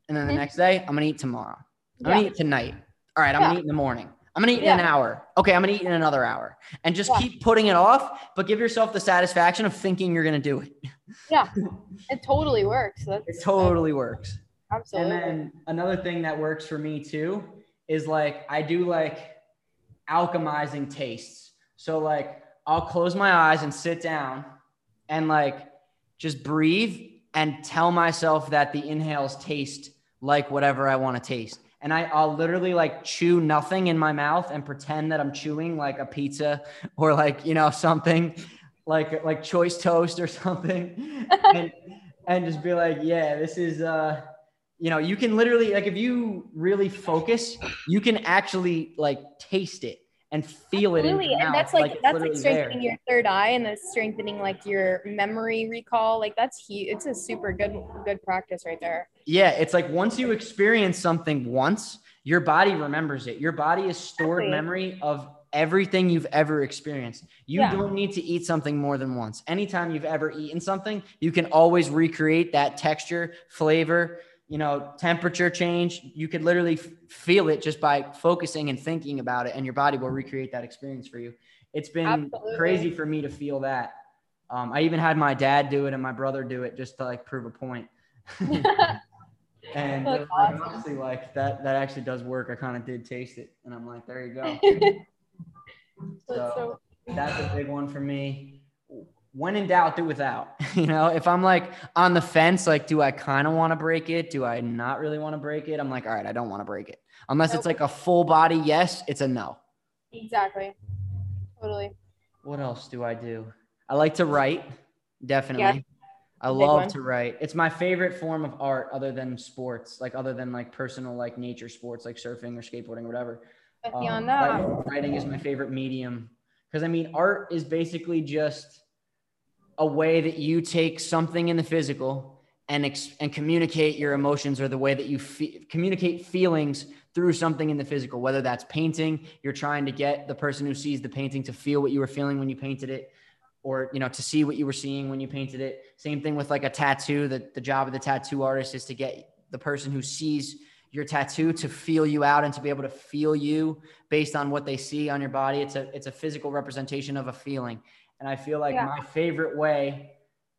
and then the Mhm. next day i'm gonna eat tomorrow i'm gonna eat tonight all right i'm Yeah. gonna eat in the morning i'm gonna eat in an hour okay i'm gonna eat in another hour and just Yeah. keep putting it off but give yourself the satisfaction of thinking you're gonna do it Yeah, it totally works. That's it totally works absolutely. And then another thing that works for me too is like I do like alchemizing tastes. So like I'll close my eyes and sit down and like just breathe and tell myself that the inhales taste like whatever I want to taste. And I, I'll literally like chew nothing in my mouth and pretend that I'm chewing like a pizza or like, you know, something like like choice toast or something. and and just be like, yeah, this is uh you know, you can literally like if you really focus, you can actually like taste it and feel it in Absolutely. And that's like, it's that's like strengthening there. your third eye and that's strengthening like your memory recall. Like that's huge. It's a super good good practice right there. Yeah, it's like once you experience something once, your body remembers it. Your body is stored Exactly. memory of everything you've ever experienced. You Yeah. don't need to eat something more than once. Anytime you've ever eaten something, you can always recreate that texture, flavor, you know, temperature change. You could literally feel it just by focusing and thinking about it, and your body will recreate that experience for you. It's been Absolutely. crazy for me to feel that. Um, I even had my dad do it and my brother do it just to like prove a point. And That's it was like, awesome. honestly, like that that actually does work. I kind of did taste it, and I'm like, there you go. So so that's a big one for me. When in doubt, do without. You know, if I'm like on the fence, like, do I kind of want to break it? Do I not really want to break it? I'm like, all right, I don't want to break it. Unless it's like a full body yes, it's a no. exactly. Totally. What else do I do? I like to write, definitely. I Big love one. to write. It's my favorite form of art other than sports, like other than like personal like nature sports like surfing or skateboarding or whatever. With Um, you on that. writing- Writing is my favorite medium because I mean, art is basically just a way that you take something in the physical and ex- and communicate your emotions or the way that you fe- communicate feelings through something in the physical. Whether that's painting, you're trying to get the person who sees the painting to feel what you were feeling when you painted it, or you know to see what you were seeing when you painted it. Same thing with like a tattoo. That the job of the tattoo artist is to get the person who sees your tattoo to feel you out and to be able to feel you based on what they see on your body. It's a it's a physical representation of a feeling. And I feel like Yeah. my favorite way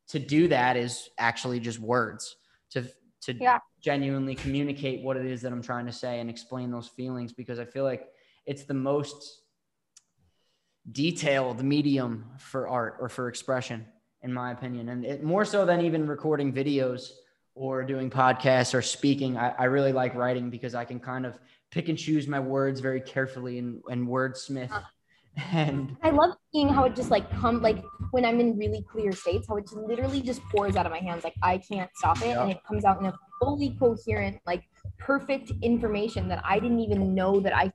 to do that is actually just words to to Yeah. genuinely communicate what it is that I'm trying to say and explain those feelings because I feel like it's the most detailed medium for art or for expression in my opinion and it more so than even recording videos or doing podcasts or speaking I, I really like writing because i can kind of pick and choose my words very carefully and, and wordsmith uh-huh. And I love seeing how it just like come like when I'm in really clear states, how it just literally just pours out of my hands. Like I can't stop it, and it comes out in a fully coherent, like perfect information that I didn't even know that I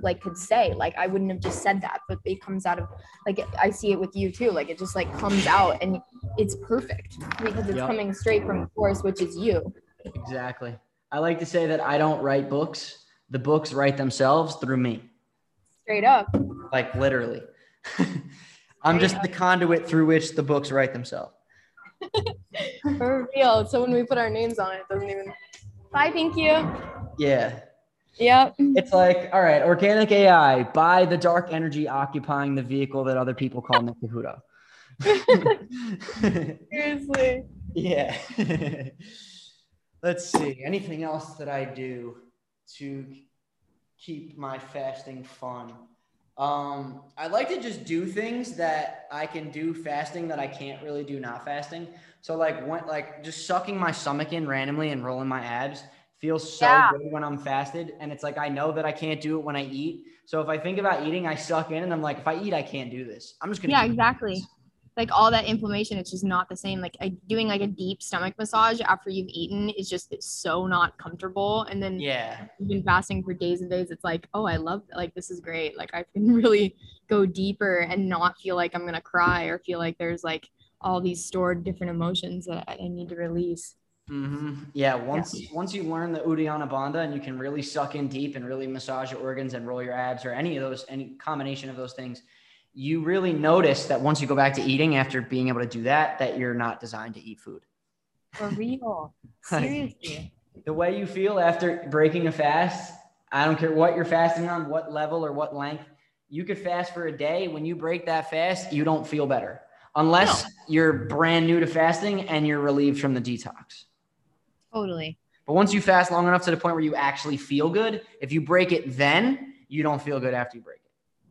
like could say. Like I wouldn't have just said that, but it comes out of like I see it with you too. Like it just like comes out and it's perfect because it's Yep. coming straight from the source, which is you. exactly i like to say that i don't write books the books write themselves through me Straight up. like literally i'm just the conduit through which the books write themselves For real. So when we put our names on it, it doesn't even. Bye, thank you. yeah Yep. It's like, all right, organic AI, by the dark energy occupying the vehicle that other people call Nick. Seriously. yeah. Let's see. Anything else that I do to keep my fasting fun? Um, I like to just do things that I can do fasting that I can't really do not fasting. So like when like just sucking my stomach in randomly and rolling my abs feels so Yeah. good when I'm fasted. And it's like I know that I can't do it when I eat. So if I think about eating, I suck in and I'm like, if I eat, I can't do this. I'm just gonna Yeah, exactly. this. Like all that inflammation, it's just not the same. Like I, doing like a deep stomach massage after you've eaten is just it's so not comfortable. And then Yeah. you've been fasting for days and days. It's like, oh, I love like this is great. Like I can really go deeper and not feel like I'm gonna cry or feel like there's like all these stored different emotions that I I need to release. hmm Yeah. Once once you learn the Uddiyana Bandha and you can really suck in deep and really massage your organs and roll your abs or any of those, any combination of those things, you really notice that once you go back to eating after being able to do that, that you're not designed to eat food. For real. Seriously. The way you feel after breaking a fast, I don't care what you're fasting on, what level or what length, you could fast for a day. When you break that fast, you don't feel better unless you're brand new to fasting and you're relieved from the detox. Totally. But once you fast long enough to the point where you actually feel good, if you break it then, you don't feel good after you break.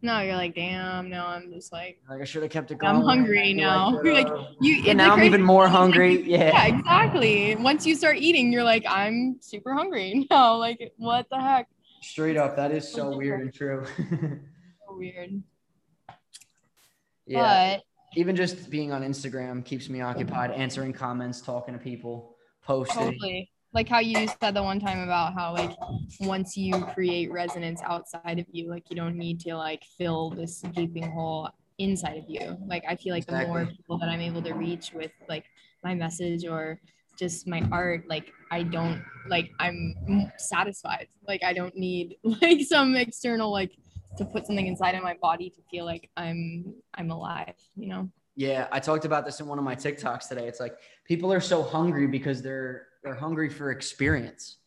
No, you're like, damn, no, I'm just like Like I should have kept it going. I'm hungry now. You're like, you And now I'm even more is, like, hungry. Yeah. yeah, exactly. Once you start eating, you're like, I'm super hungry now. Like, what the heck? Straight up. That is so weird and true. So weird. yeah. But Even just being on Instagram keeps me occupied, answering comments, talking to people, posting. totally. Like how you said the one time about how like once you create resonance outside of you, like you don't need to like fill this gaping hole inside of you. Like I feel like the more people that I'm able to reach with like my message or just my art, like I don't like I'm satisfied. Like I don't need like some external like to put something inside of my body to feel like I'm I'm alive, you know? Yeah, I talked about this in one of my TikToks today. It's like people are so hungry because they're they're hungry for experience.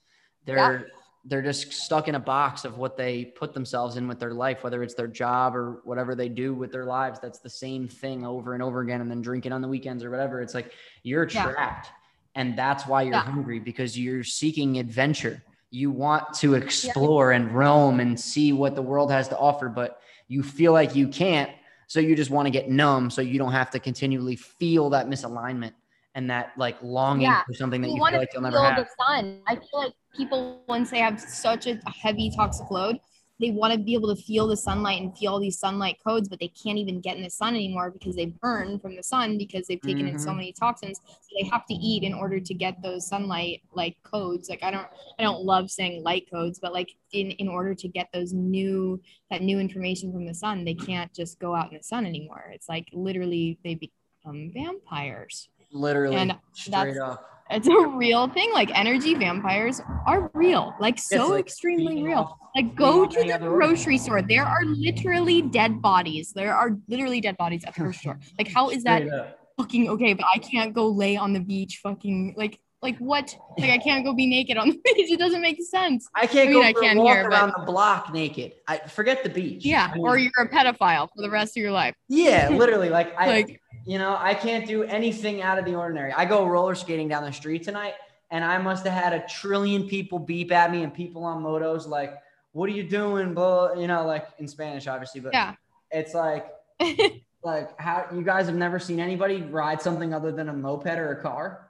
They're they're just stuck in a box of what they put themselves in with their life, whether it's their job or whatever they do with their lives. That's the same thing over and over again, and then drinking on the weekends or whatever. It's like you're Yeah. trapped, and that's why you're Yeah. hungry because you're seeking adventure. You want to explore and roam and see what the world has to offer, but you feel like you can't so you just want to get numb so you don't have to continually feel that misalignment and that like longing Yeah. for something that you you feel to like you'll never have. the sun. I feel like people once they have such a heavy toxic load, they want to be able to feel the sunlight and feel all these sunlight codes, but they can't even get in the sun anymore because they burn from the sun because they've taken in so Mhm. many toxins. So they have to eat in order to get those sunlight like codes. Like I don't I don't love saying light codes, but like in in order to get those new that new information from the sun, they can't just go out in the sun anymore. It's like literally they become vampires. Literally, And straight that's- up. It's a real thing. Like energy vampires are real, like so like extremely real. off- Like go to the grocery store. There are literally dead bodies. There are literally dead bodies at the grocery store. Like how is that up. fucking okay? But I can't go lay on the beach, fucking like like what? Like I can't go be naked on the beach. It doesn't make sense. I can't I mean, go I can a walk here, but- around the block naked. I forget the beach. Yeah, I mean, or you're a pedophile for the rest of your life. yeah, literally. Like I, Like you know, I can't do anything out of the ordinary. I go roller skating down the street tonight, and I must have had a trillion people beep at me and people on motos like, "What are you doing?" Blah, you know, like in Spanish, obviously, but yeah. it's like, like how you guys have never seen anybody ride something other than a moped or a car.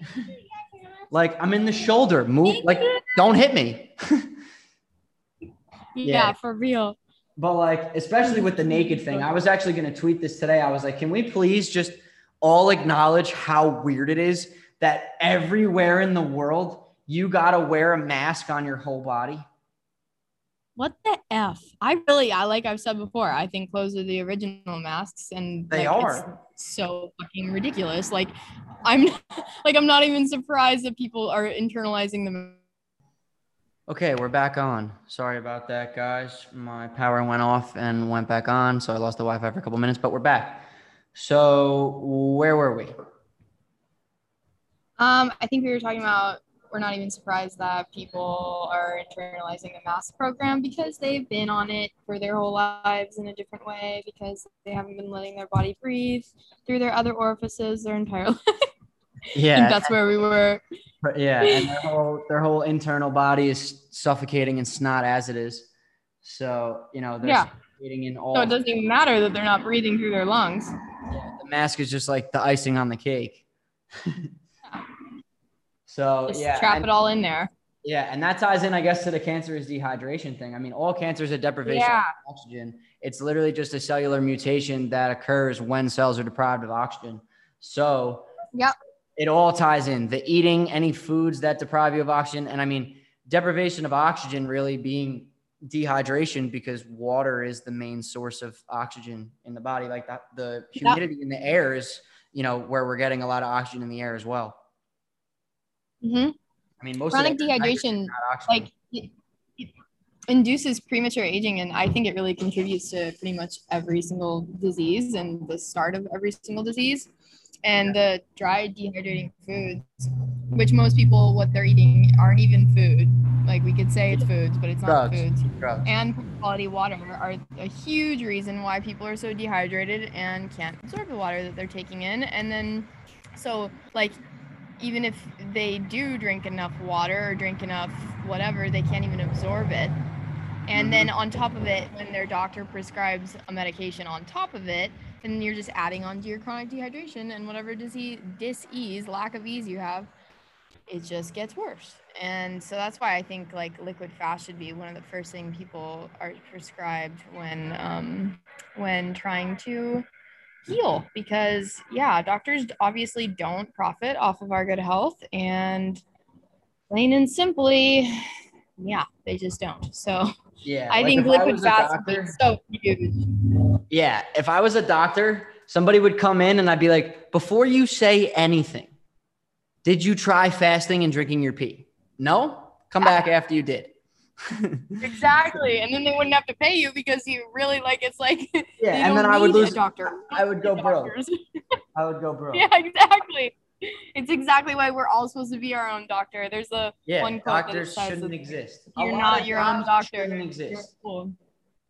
like I'm in the shoulder, move like don't hit me. yeah, Yeah. for real. But like, especially with the naked thing, I was actually going to tweet this today. I was like, can we please just all acknowledge how weird it is that everywhere in the world you got to wear a mask on your whole body? What the f? I really, I like I've said before. I think clothes are the original masks, and They like, are. so fucking ridiculous. Like, I'm like I'm not even surprised that people are internalizing them. Okay, we're back on. Sorry about that, guys. My power went off and went back on, so I lost the Wi-Fi for a couple minutes, but we're back. So where were we? Um, I think we were talking about we're not even surprised that people are internalizing the mask program because they've been on it for their whole lives in a different way because they haven't been letting their body breathe through their other orifices their entire life. Yeah, that's where we were. yeah, and their whole their whole internal body is suffocating and snot as it is. So you know they're Yeah. suffocating in all. So it doesn't even matter that they're not breathing through their lungs. Yeah, the mask is just like the icing on the cake. so Just yeah, trap and, it all in there. yeah, and that ties in, I guess, to the cancer is dehydration thing. I mean, all cancer is a deprivation Yeah. of oxygen. It's literally just a cellular mutation that occurs when cells are deprived of oxygen. So Yep. It all ties in. The eating any foods that deprive you of oxygen, and I mean, deprivation of oxygen really being dehydration because water is the main source of oxygen in the body. Like that, the Yep. humidity in the air is, you know, where we're getting a lot of oxygen in the air as well. hmm I mean, most Chronic of the air is nitrogen, dehydration, like, it, it induces premature aging, and I think it really contributes to pretty much every single disease and the start of every single disease. And the dry dehydrating foods, which most people what they're eating aren't even food. Like we could say it's foods, but it's not Drugs. foods. drugs. and quality water are a huge reason why people are so dehydrated and can't absorb the water that they're taking in. And then, so like, even if they do drink enough water or drink enough whatever, they can't even absorb it. And mm-hmm. then on top of it, when their doctor prescribes a medication on top of it, then you're just adding on to your chronic dehydration and whatever disease, dis-ease, lack of ease you have, it just gets worse. And so that's why I think like liquid fast should be one of the first thing people are prescribed when um, when trying to heal because yeah, doctors obviously don't profit off of our good health and plain and simply, yeah, they just don't. So Yeah. I like think liquid fast be so huge. Yeah, if I was a doctor, somebody would come in and I'd be like, before you say anything, did you try fasting and drinking your pee? No? Come back ah. after you did. Exactly. And then they wouldn't have to pay you because you really like it's like yeah, and then I would lose. doctor. I would go broke. I would go broke. Yeah, exactly. It's exactly why we're all supposed to be our own doctor. There's a Yeah, one quote that doctors says shouldn't exist. You're not your own doctor. Shouldn't You're exist. fool.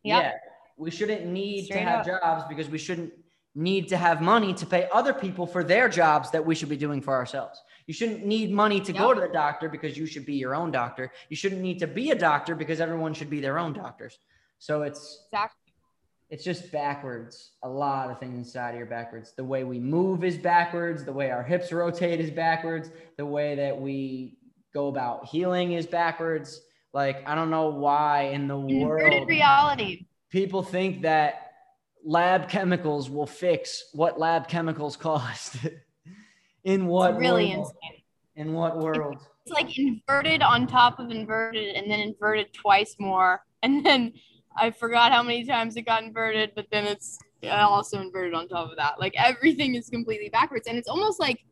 Yep. Yeah, we shouldn't need Straight to have up. jobs because we shouldn't need to have money to pay other people for their jobs that we should be doing for ourselves. You shouldn't need money to go to the doctor because you should be your own doctor. You shouldn't need to be a doctor because everyone should be their own doctors. So it's Exactly. it's just backwards. A lot of things inside here backwards. The way we move is backwards. The way our hips rotate is backwards. The way that we go about healing is backwards. Like I don't know why in the Inverted world reality. People think that lab chemicals will fix what lab chemicals cost. in what It's really world? insane. In what world? It's like inverted on top of inverted and then inverted twice more. And then I forgot how many times it got inverted, but then it's also inverted on top of that. Like everything is completely backwards. And it's almost like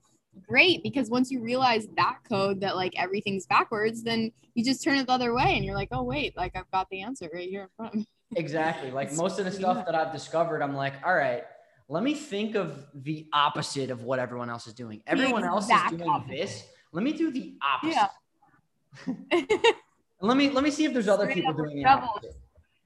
great because once you realize that code that like everything's backwards, then you just turn it the other way and you're like, oh wait, like I've got the answer right here in front of me. Exactly. Like It's most of the stuff that I've discovered, I'm like, all right, let me think of the opposite of what everyone else is doing. Everyone else is doing opposite. this. let me do the opposite. Yeah. let me let me see if there's other Straight people doing the opposite.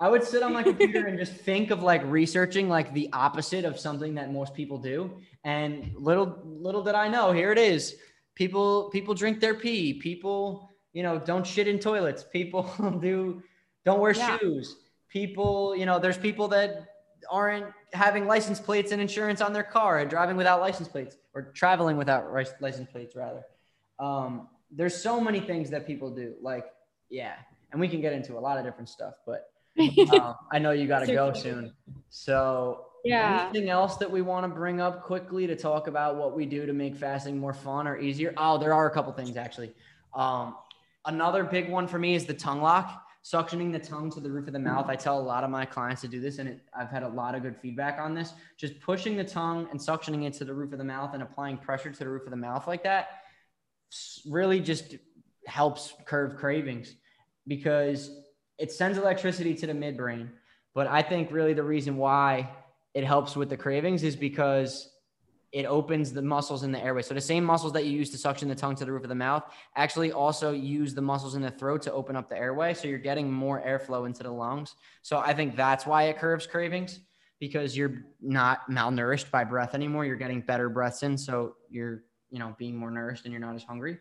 I would sit on my computer and just think of like researching like the opposite of something that most people do. And little little did I know, here it is. People people drink their pee. People, you know, don't shit in toilets. People do don't wear Yeah. shoes. People, you know, there's people that aren't having license plates and insurance on their car and driving without license plates or traveling without license plates rather. Um, there's so many things that people do. Like, yeah, and we can get into a lot of different stuff, but um, I know you got to go soon. So, Yeah. anything else that we want to bring up quickly to talk about what we do to make fasting more fun or easier? Oh, there are a couple things actually. Um, another big one for me is the tongue lock, suctioning the tongue to the roof of the mouth. I tell a lot of my clients to do this, and it, I've had a lot of good feedback on this. Just pushing the tongue and suctioning it to the roof of the mouth and applying pressure to the roof of the mouth like that really just helps curb cravings because it sends electricity to the midbrain. But I think really the reason why it helps with the cravings is because it opens the muscles in the airway. So the same muscles that you use to suction the tongue to the roof of the mouth actually also use the muscles in the throat to open up the airway. So you're getting more airflow into the lungs. So I think that's why it curbs cravings because you're not malnourished by breath anymore. You're getting better breaths in. So you're, you know, being more nourished and you're not as hungry.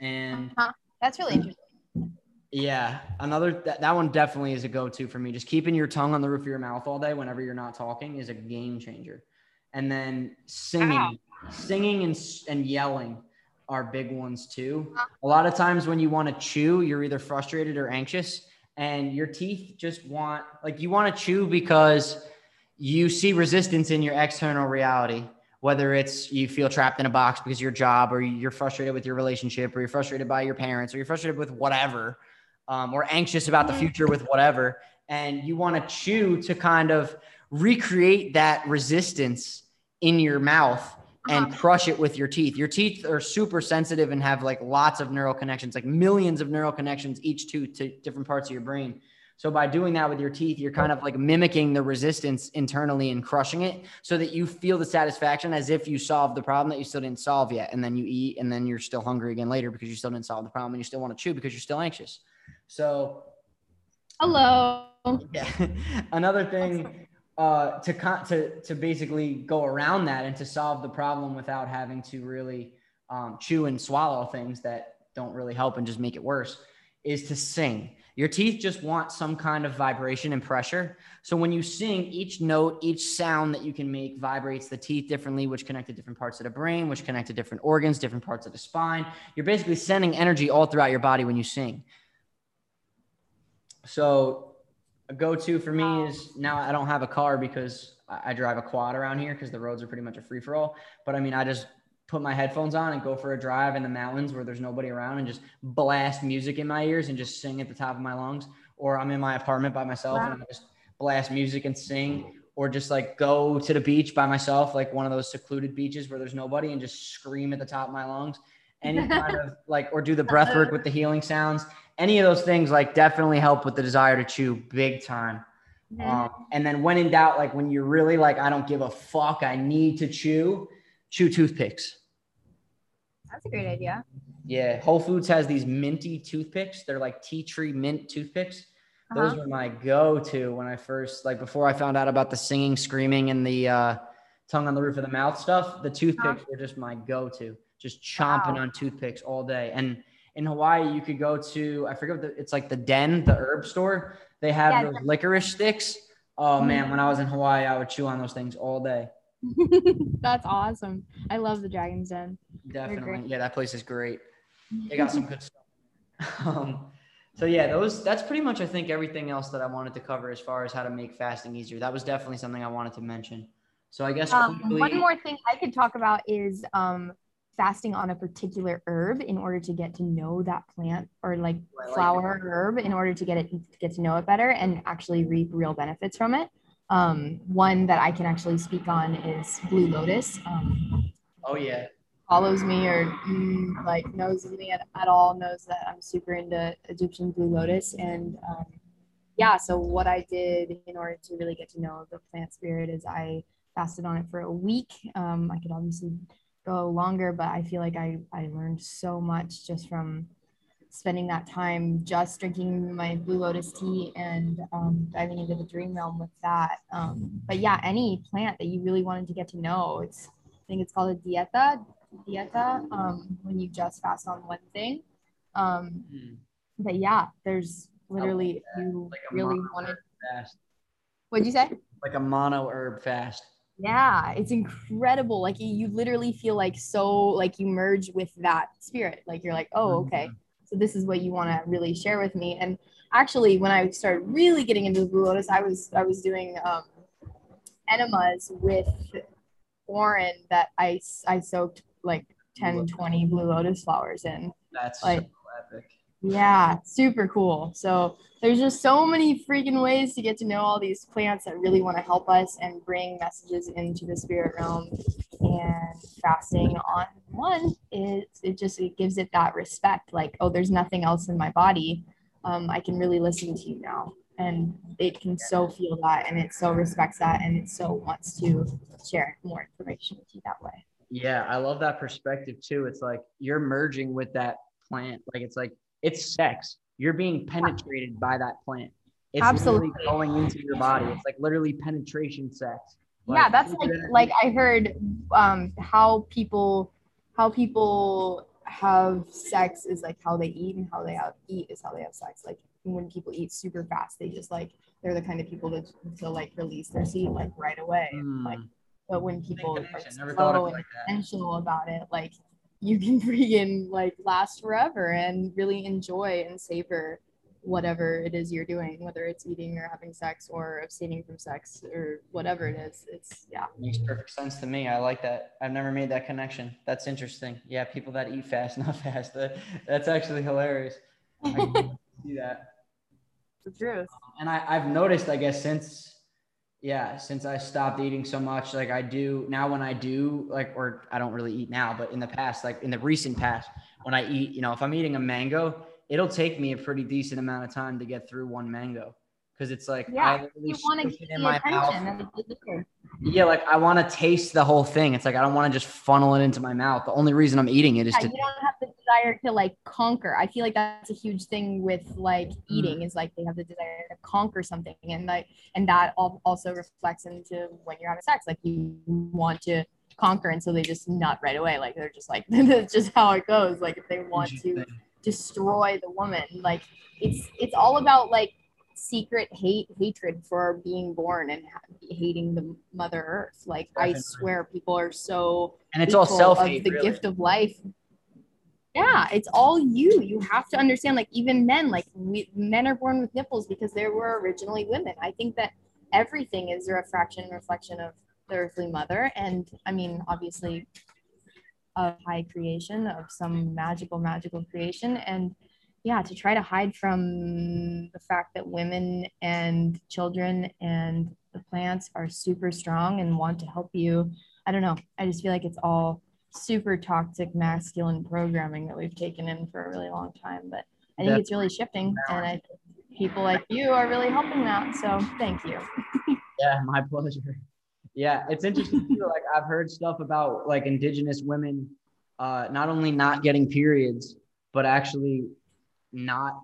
And uh-huh. That's really interesting. yeah, another that, that one definitely is a go-to for me. Just keeping your tongue on the roof of your mouth all day whenever you're not talking is a game changer. And then singing, singing and and yelling are big ones too. A lot of times when you want to chew, you're either frustrated or anxious, and your teeth just want like you want to chew because you see resistance in your external reality whether it's you feel trapped in a box because of your job or you're frustrated with your relationship or you're frustrated by your parents or you're frustrated with whatever um, or anxious about the future with whatever and you want to chew to kind of recreate that resistance in your mouth and uh-huh. crush it with your teeth your teeth are super sensitive and have like lots of neural connections like millions of neural connections each to to different parts of your brain so by doing that with your teeth, you're kind of like mimicking the resistance internally and crushing it so that you feel the satisfaction as if you solved the problem that you still didn't solve yet. And then you eat and then you're still hungry again later because you still didn't solve the problem and you still want to chew because you're still anxious. So Hello. yeah. Another thing uh, to, con- to, to basically go around that and to solve the problem without having to really um, chew and swallow things that don't really help and just make it worse is to sing. Your teeth just want some kind of vibration and pressure. So when you sing, each note, each sound that you can make vibrates the teeth differently, which connect to different parts of the brain, which connect to different organs, different parts of the spine. You're basically sending energy all throughout your body when you sing. So a go-to for me is now I don't have a car because I drive a quad around here because the roads are pretty much a free for all. But I mean, I just put my headphones on and go for a drive in the mountains where there's nobody around and just blast music in my ears and just sing at the top of my lungs. Or I'm in my apartment by myself and I just blast music and sing. Or just like go to the beach by myself, like one of those secluded beaches where there's nobody, and just scream at the top of my lungs. Any kind of like, or do the breath work with the healing sounds any of those things like definitely help with the desire to chew big time. Um, and then when in doubt, like when you're really like, I don't give a fuck, I need to chew, chew toothpicks. That's a great idea. Yeah, Whole Foods has these minty toothpicks. They're like tea tree mint toothpicks. Those Uh-huh. were my go-to when I first like before I found out about the singing, screaming, and the uh, tongue on the roof of the mouth stuff. The toothpicks were just my go-to. Just chomping Wow. on toothpicks all day. And in Hawaii, you could go to I forget what the, it's like the Den, the herb store. They have Yeah. those licorice sticks. Oh man, when I was in Hawaii, I would chew on those things all day. That's awesome. I love the Dragon's Den. Definitely. Yeah, that place is great. They got some good stuff. Um, so yeah, those that's pretty much I think everything else that I wanted to cover as far as how to make fasting easier. That was definitely something I wanted to mention. So I guess Um, quickly, one more thing I could talk about is um, fasting on a particular herb in order to get to know that plant or like I flower or herb in order to get it get to know it better and actually reap real benefits from it. Um, one that I can actually speak on is blue lotus. Um, oh yeah, follows me or mm, like knows me at, at all knows that I'm super into Egyptian blue lotus and um, yeah so what I did in order to really get to know the plant spirit is I fasted on it for a week um, I could obviously go longer, but I feel like I, I learned so much just from spending that time just drinking my blue lotus tea and um, diving into the dream realm with that. Um, but yeah, any plant that you really wanted to get to know, it's I think it's called a dieta, dieta, um, when you just fast on one thing. Um, Mm. but yeah, there's literally if you Like really wanted. fast. What'd you say? Like a mono herb fast. Yeah, it's incredible. Like you, literally feel like so like you merge with that spirit. Like you're like, oh, okay. So this is what you want to really share with me. And actually, when I started really getting into the Blue Lotus, I was I was doing um, enemas with Warren that I I soaked like 10, 20 Blue Lotus flowers in. That's Like-. Yeah, super cool. So there's just so many freaking ways to get to know all these plants that really want to help us and bring messages into the spirit realm. And fasting on one is it just it gives it that respect. Like, oh, there's nothing else in my body. Um, I can really listen to you now. And it can so feel that and it so respects that and it so wants to share more information with you that way. Yeah, I love that perspective too. It's like you're merging with that plant. Like it's like it's sex. You're being penetrated by that plant. It's Absolutely. going into your body. It's like literally penetration sex. yeah that's like like i heard um how people how people have sex is like how they eat and how they have eat is how they have sex like when people eat super fast they just like they're the kind of people to, to like release their seed like right away Hmm, like but when big people are connection. Never thought slow it and like intentional about it like you can freaking like last forever and really enjoy and savor whatever it is you're doing whether it's eating or having sex or abstaining from sex or whatever it is it's yeah Makes perfect sense to me. I like that. I've never made that connection. That's interesting. Yeah, people that eat fast, not fast. That, that's actually hilarious. I see that. the truth. and I, I've noticed, I guess, since yeah, since I stopped eating so much, like I do now when I do like, or I don't really eat now, but in the past, like in the recent past, when I eat, you know, if I'm eating a mango, it'll take me a pretty decent amount of time to get through one mango. Cause it's like Yeah, I You want to get in my mouth. and. Yeah, like I want to taste the whole thing. It's like I don't want to just funnel it into my mouth. The only reason I'm eating it is Yeah, to you don't have the desire to like conquer. I feel like that's a huge thing with like Mm. eating is like they have the desire to conquer something, and like and that al- also reflects into when you're having sex. Like you want to conquer, and so they just nut right away. Like they're just like that's just how it goes. Like if they want to destroy the woman, like it's it's all about like secret hate hatred for being born and ha- hating the mother earth. Like i swear people are so and it's all self of the Really. gift of life. Yeah it's all you. You have to understand like even men like we, men are born with nipples because they were originally women. I think that everything is a refraction and reflection of the earthly mother. And i mean obviously of high creation of some magical magical creation. And yeah to try to hide from the fact that women and children and the plants are super strong and want to help you i don't know i just feel like it's all super toxic masculine programming that we've taken in for a really long time but i think it's really shifting and i people like you are really helping that so thank you Yeah, my pleasure. Yeah, it's interesting too. Like I've heard stuff about like indigenous women, uh, not only not getting periods, but actually not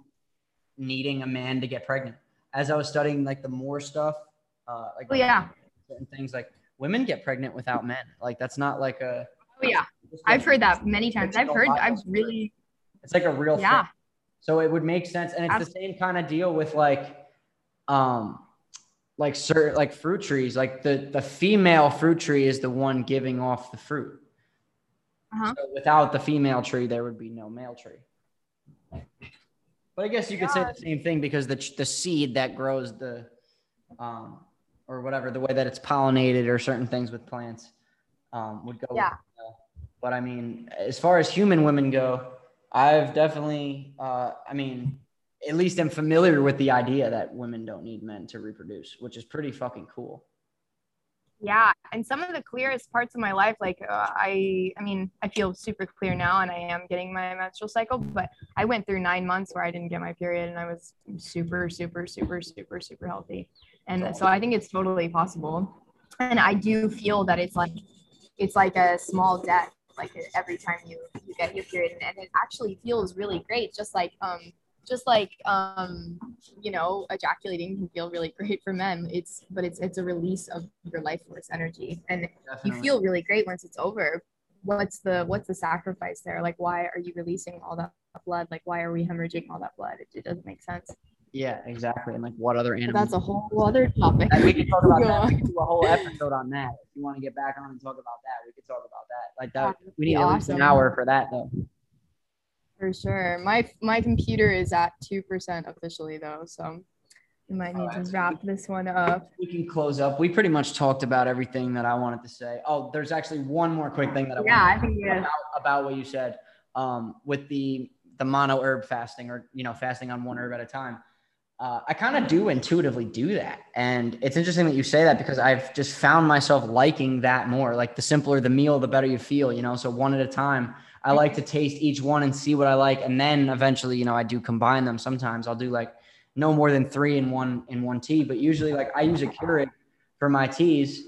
needing a man to get pregnant. As I was studying like the more stuff, uh, like oh yeah certain things, like women get pregnant without men. Like that's not like a. oh yeah i've heard that many times i've heard i've really It's like a real yeah thing. So it would make sense, and it's the same kind of deal with like, um, like certain like fruit trees. Like the the female fruit tree is the one giving off the fruit. Uh-huh. So without the female tree, there would be no male tree. But I guess you could say the same thing because the the seed that grows the, um, or whatever the way that it's pollinated or certain things with plants, um, would go. with Yeah. but I mean, as far as human women go, I've definitely, uh, I mean, at least I'm familiar with the idea that women don't need men to reproduce, which is pretty fucking cool. Yeah and some of the clearest parts of my life like uh, i i mean i feel super clear now and i am getting my menstrual cycle but i went through nine months where i didn't get my period and i was super super super super super healthy. And so i think it's totally possible. And i do feel that it's like it's like a small debt like every time you you get your period, and, and it actually feels really great. Just like um, just like um, you know, ejaculating can feel really great for men. It's but it's it's a release of your life force energy, and Definitely. you feel really great once it's over. What's the what's the sacrifice there? Like, why are you releasing all that blood? Like, why are we hemorrhaging all that blood? It, it doesn't make sense. Yeah, exactly. And like what other But animals? that's a whole other topic. And we can talk about that. We can do a whole episode on that. If you want to get back on and talk about that, we could talk about that. Like that, That we need be at least an hour for that though. For sure. My my computer is at two percent officially though, so we might need to wrap this one up. We can close up. We pretty much talked about everything that I wanted to say. Oh, there's actually one more quick thing that I Yeah, I think about, about what you said um, with the the mono herb fasting or you know fasting on one herb at a time. Uh, I kind of do intuitively do that, and it's interesting that you say that because I've just found myself liking that more. Like the simpler the meal, the better you feel. You know, so one at a time. I like to taste each one and see what I like, and then eventually, you know, I do combine them. Sometimes I'll do like no more than three in one in one tea, but usually like I use a Keurig for my teas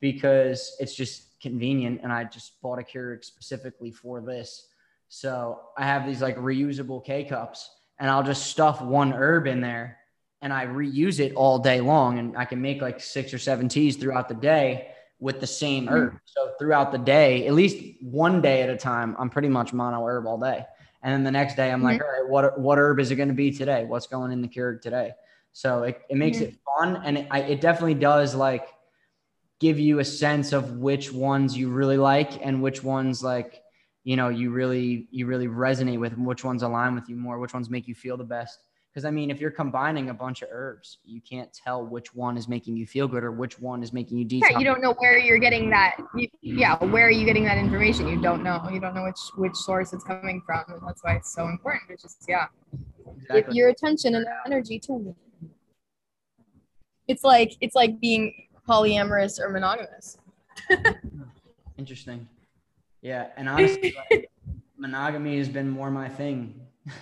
because it's just convenient, and I just bought a Keurig specifically for this. So I have these like reusable K cups, and I'll just stuff one herb in there, and I reuse it all day long, and I can make like six or seven teas throughout the day with the same hmm. herb. So throughout the day, at least one day at a time, I'm pretty much mono herb all day. And then the next day, I'm like, hmm. all right, what what herb is it going to be today? What's going in the Keurig today? So it, it makes hmm. it fun, and it, I, it definitely does like give you a sense of which ones you really like and which ones like you know you really you really resonate with and which ones align with you more which ones make you feel the best because i mean if you're combining a bunch of herbs you can't tell which one is making you feel good or which one is making you detox Yeah, you don't know where you're getting that. You, yeah, where are you getting that information? You don't know. You don't know which which source it's coming from, and that's why it's so important. It's just yeah, give exactly. your attention and energy to it. It's like it's like being polyamorous or monogamous. interesting yeah and honestly like, monogamy has been more my thing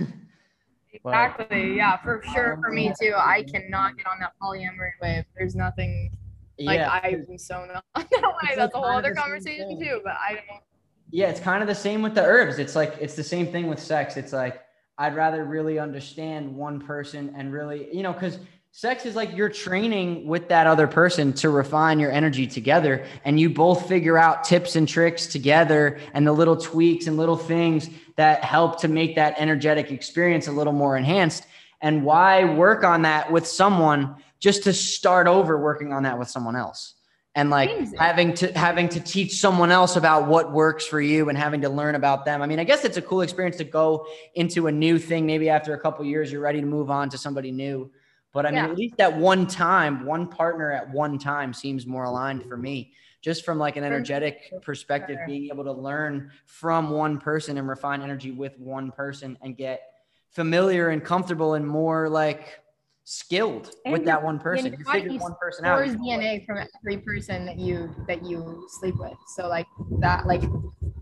Exactly. Yeah, for sure. For me um, too. I cannot get on that polyamory wave. There's nothing like yeah I'm so not on that way. That's a whole other conversation too. But I don't. Yeah, it's kind of the same with the herbs. It's like it's the same thing with sex. It's like I'd rather really understand one person and really, you know, because sex is like you're training with that other person to refine your energy together, and you both figure out tips and tricks together and the little tweaks and little things that help to make that energetic experience a little more enhanced. And why work on that with someone just to start over working on that with someone else? and like Amazing. having to having to teach someone else about what works for you and having to learn about them. I mean, I guess it's a cool experience to go into a new thing. Maybe after a couple years, you're ready to move on to somebody new. But I mean, Yeah. at least at one time, one partner at one time seems more aligned for me. Just from like an energetic perspective, being able to learn from one person and refine energy with one person and get familiar and comfortable and more like skilled with And that one person. You figure one person out. stores DNA from every person that you that you sleep with. So like that, like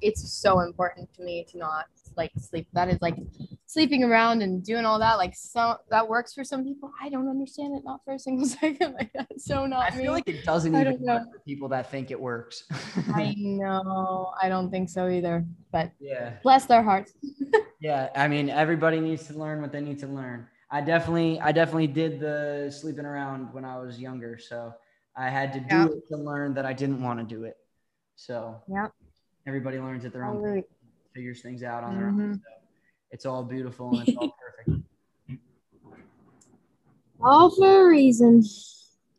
it's so important to me to not like sleep. That is like sleeping around and doing all that. Like so that works for some people. I don't understand it. Not for a single second. Like that's so not I me. feel like it doesn't I even know. work for people that think it works. I know. I don't think so either. But yeah. bless their hearts. Yeah. I mean, everybody needs to learn what they need to learn. I definitely, I definitely did the sleeping around when I was younger. So I had to do Yeah. it to learn that I didn't want to do it. So yeah everybody learns at their own pace, figures things out on their Mhm. own. So it's all beautiful and it's all perfect. All for a reason.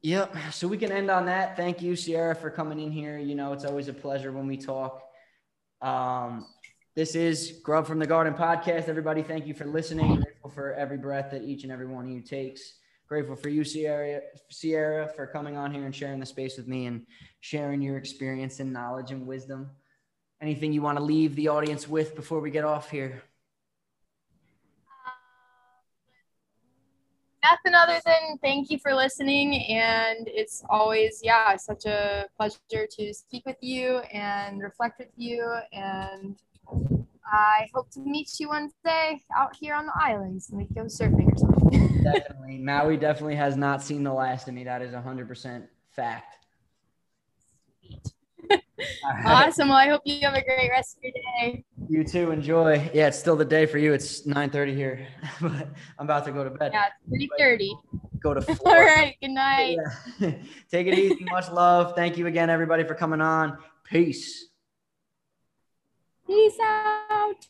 Yep. So we can end on that. Thank you, Sierra, for coming in here. You know, it's always a pleasure when we talk. Um, this is Grub from the Garden podcast. Everybody, thank you for listening. Grateful for every breath that each and every one of you takes. Grateful for you, Sierra, Sierra, for coming on here and sharing the space with me and sharing your experience and knowledge and wisdom. Anything you want to leave the audience with before we get off here? Nothing other than thank you for listening and it's always yeah such a pleasure to speak with you and reflect with you and i hope to meet you one day out here on the islands and we go surfing or something Definitely. Maui definitely has not seen the last of me. That is 100% fact. Awesome. Well, I hope you have a great rest of your day. You too. Enjoy. Yeah, it's still the day for you. It's 9:30 here, but I'm about to go to bed. Yeah, it's pretty dirty. Go to All right. Good night. Yeah. Take it easy. Much love. Thank you again, everybody, for coming on. Peace. Peace out.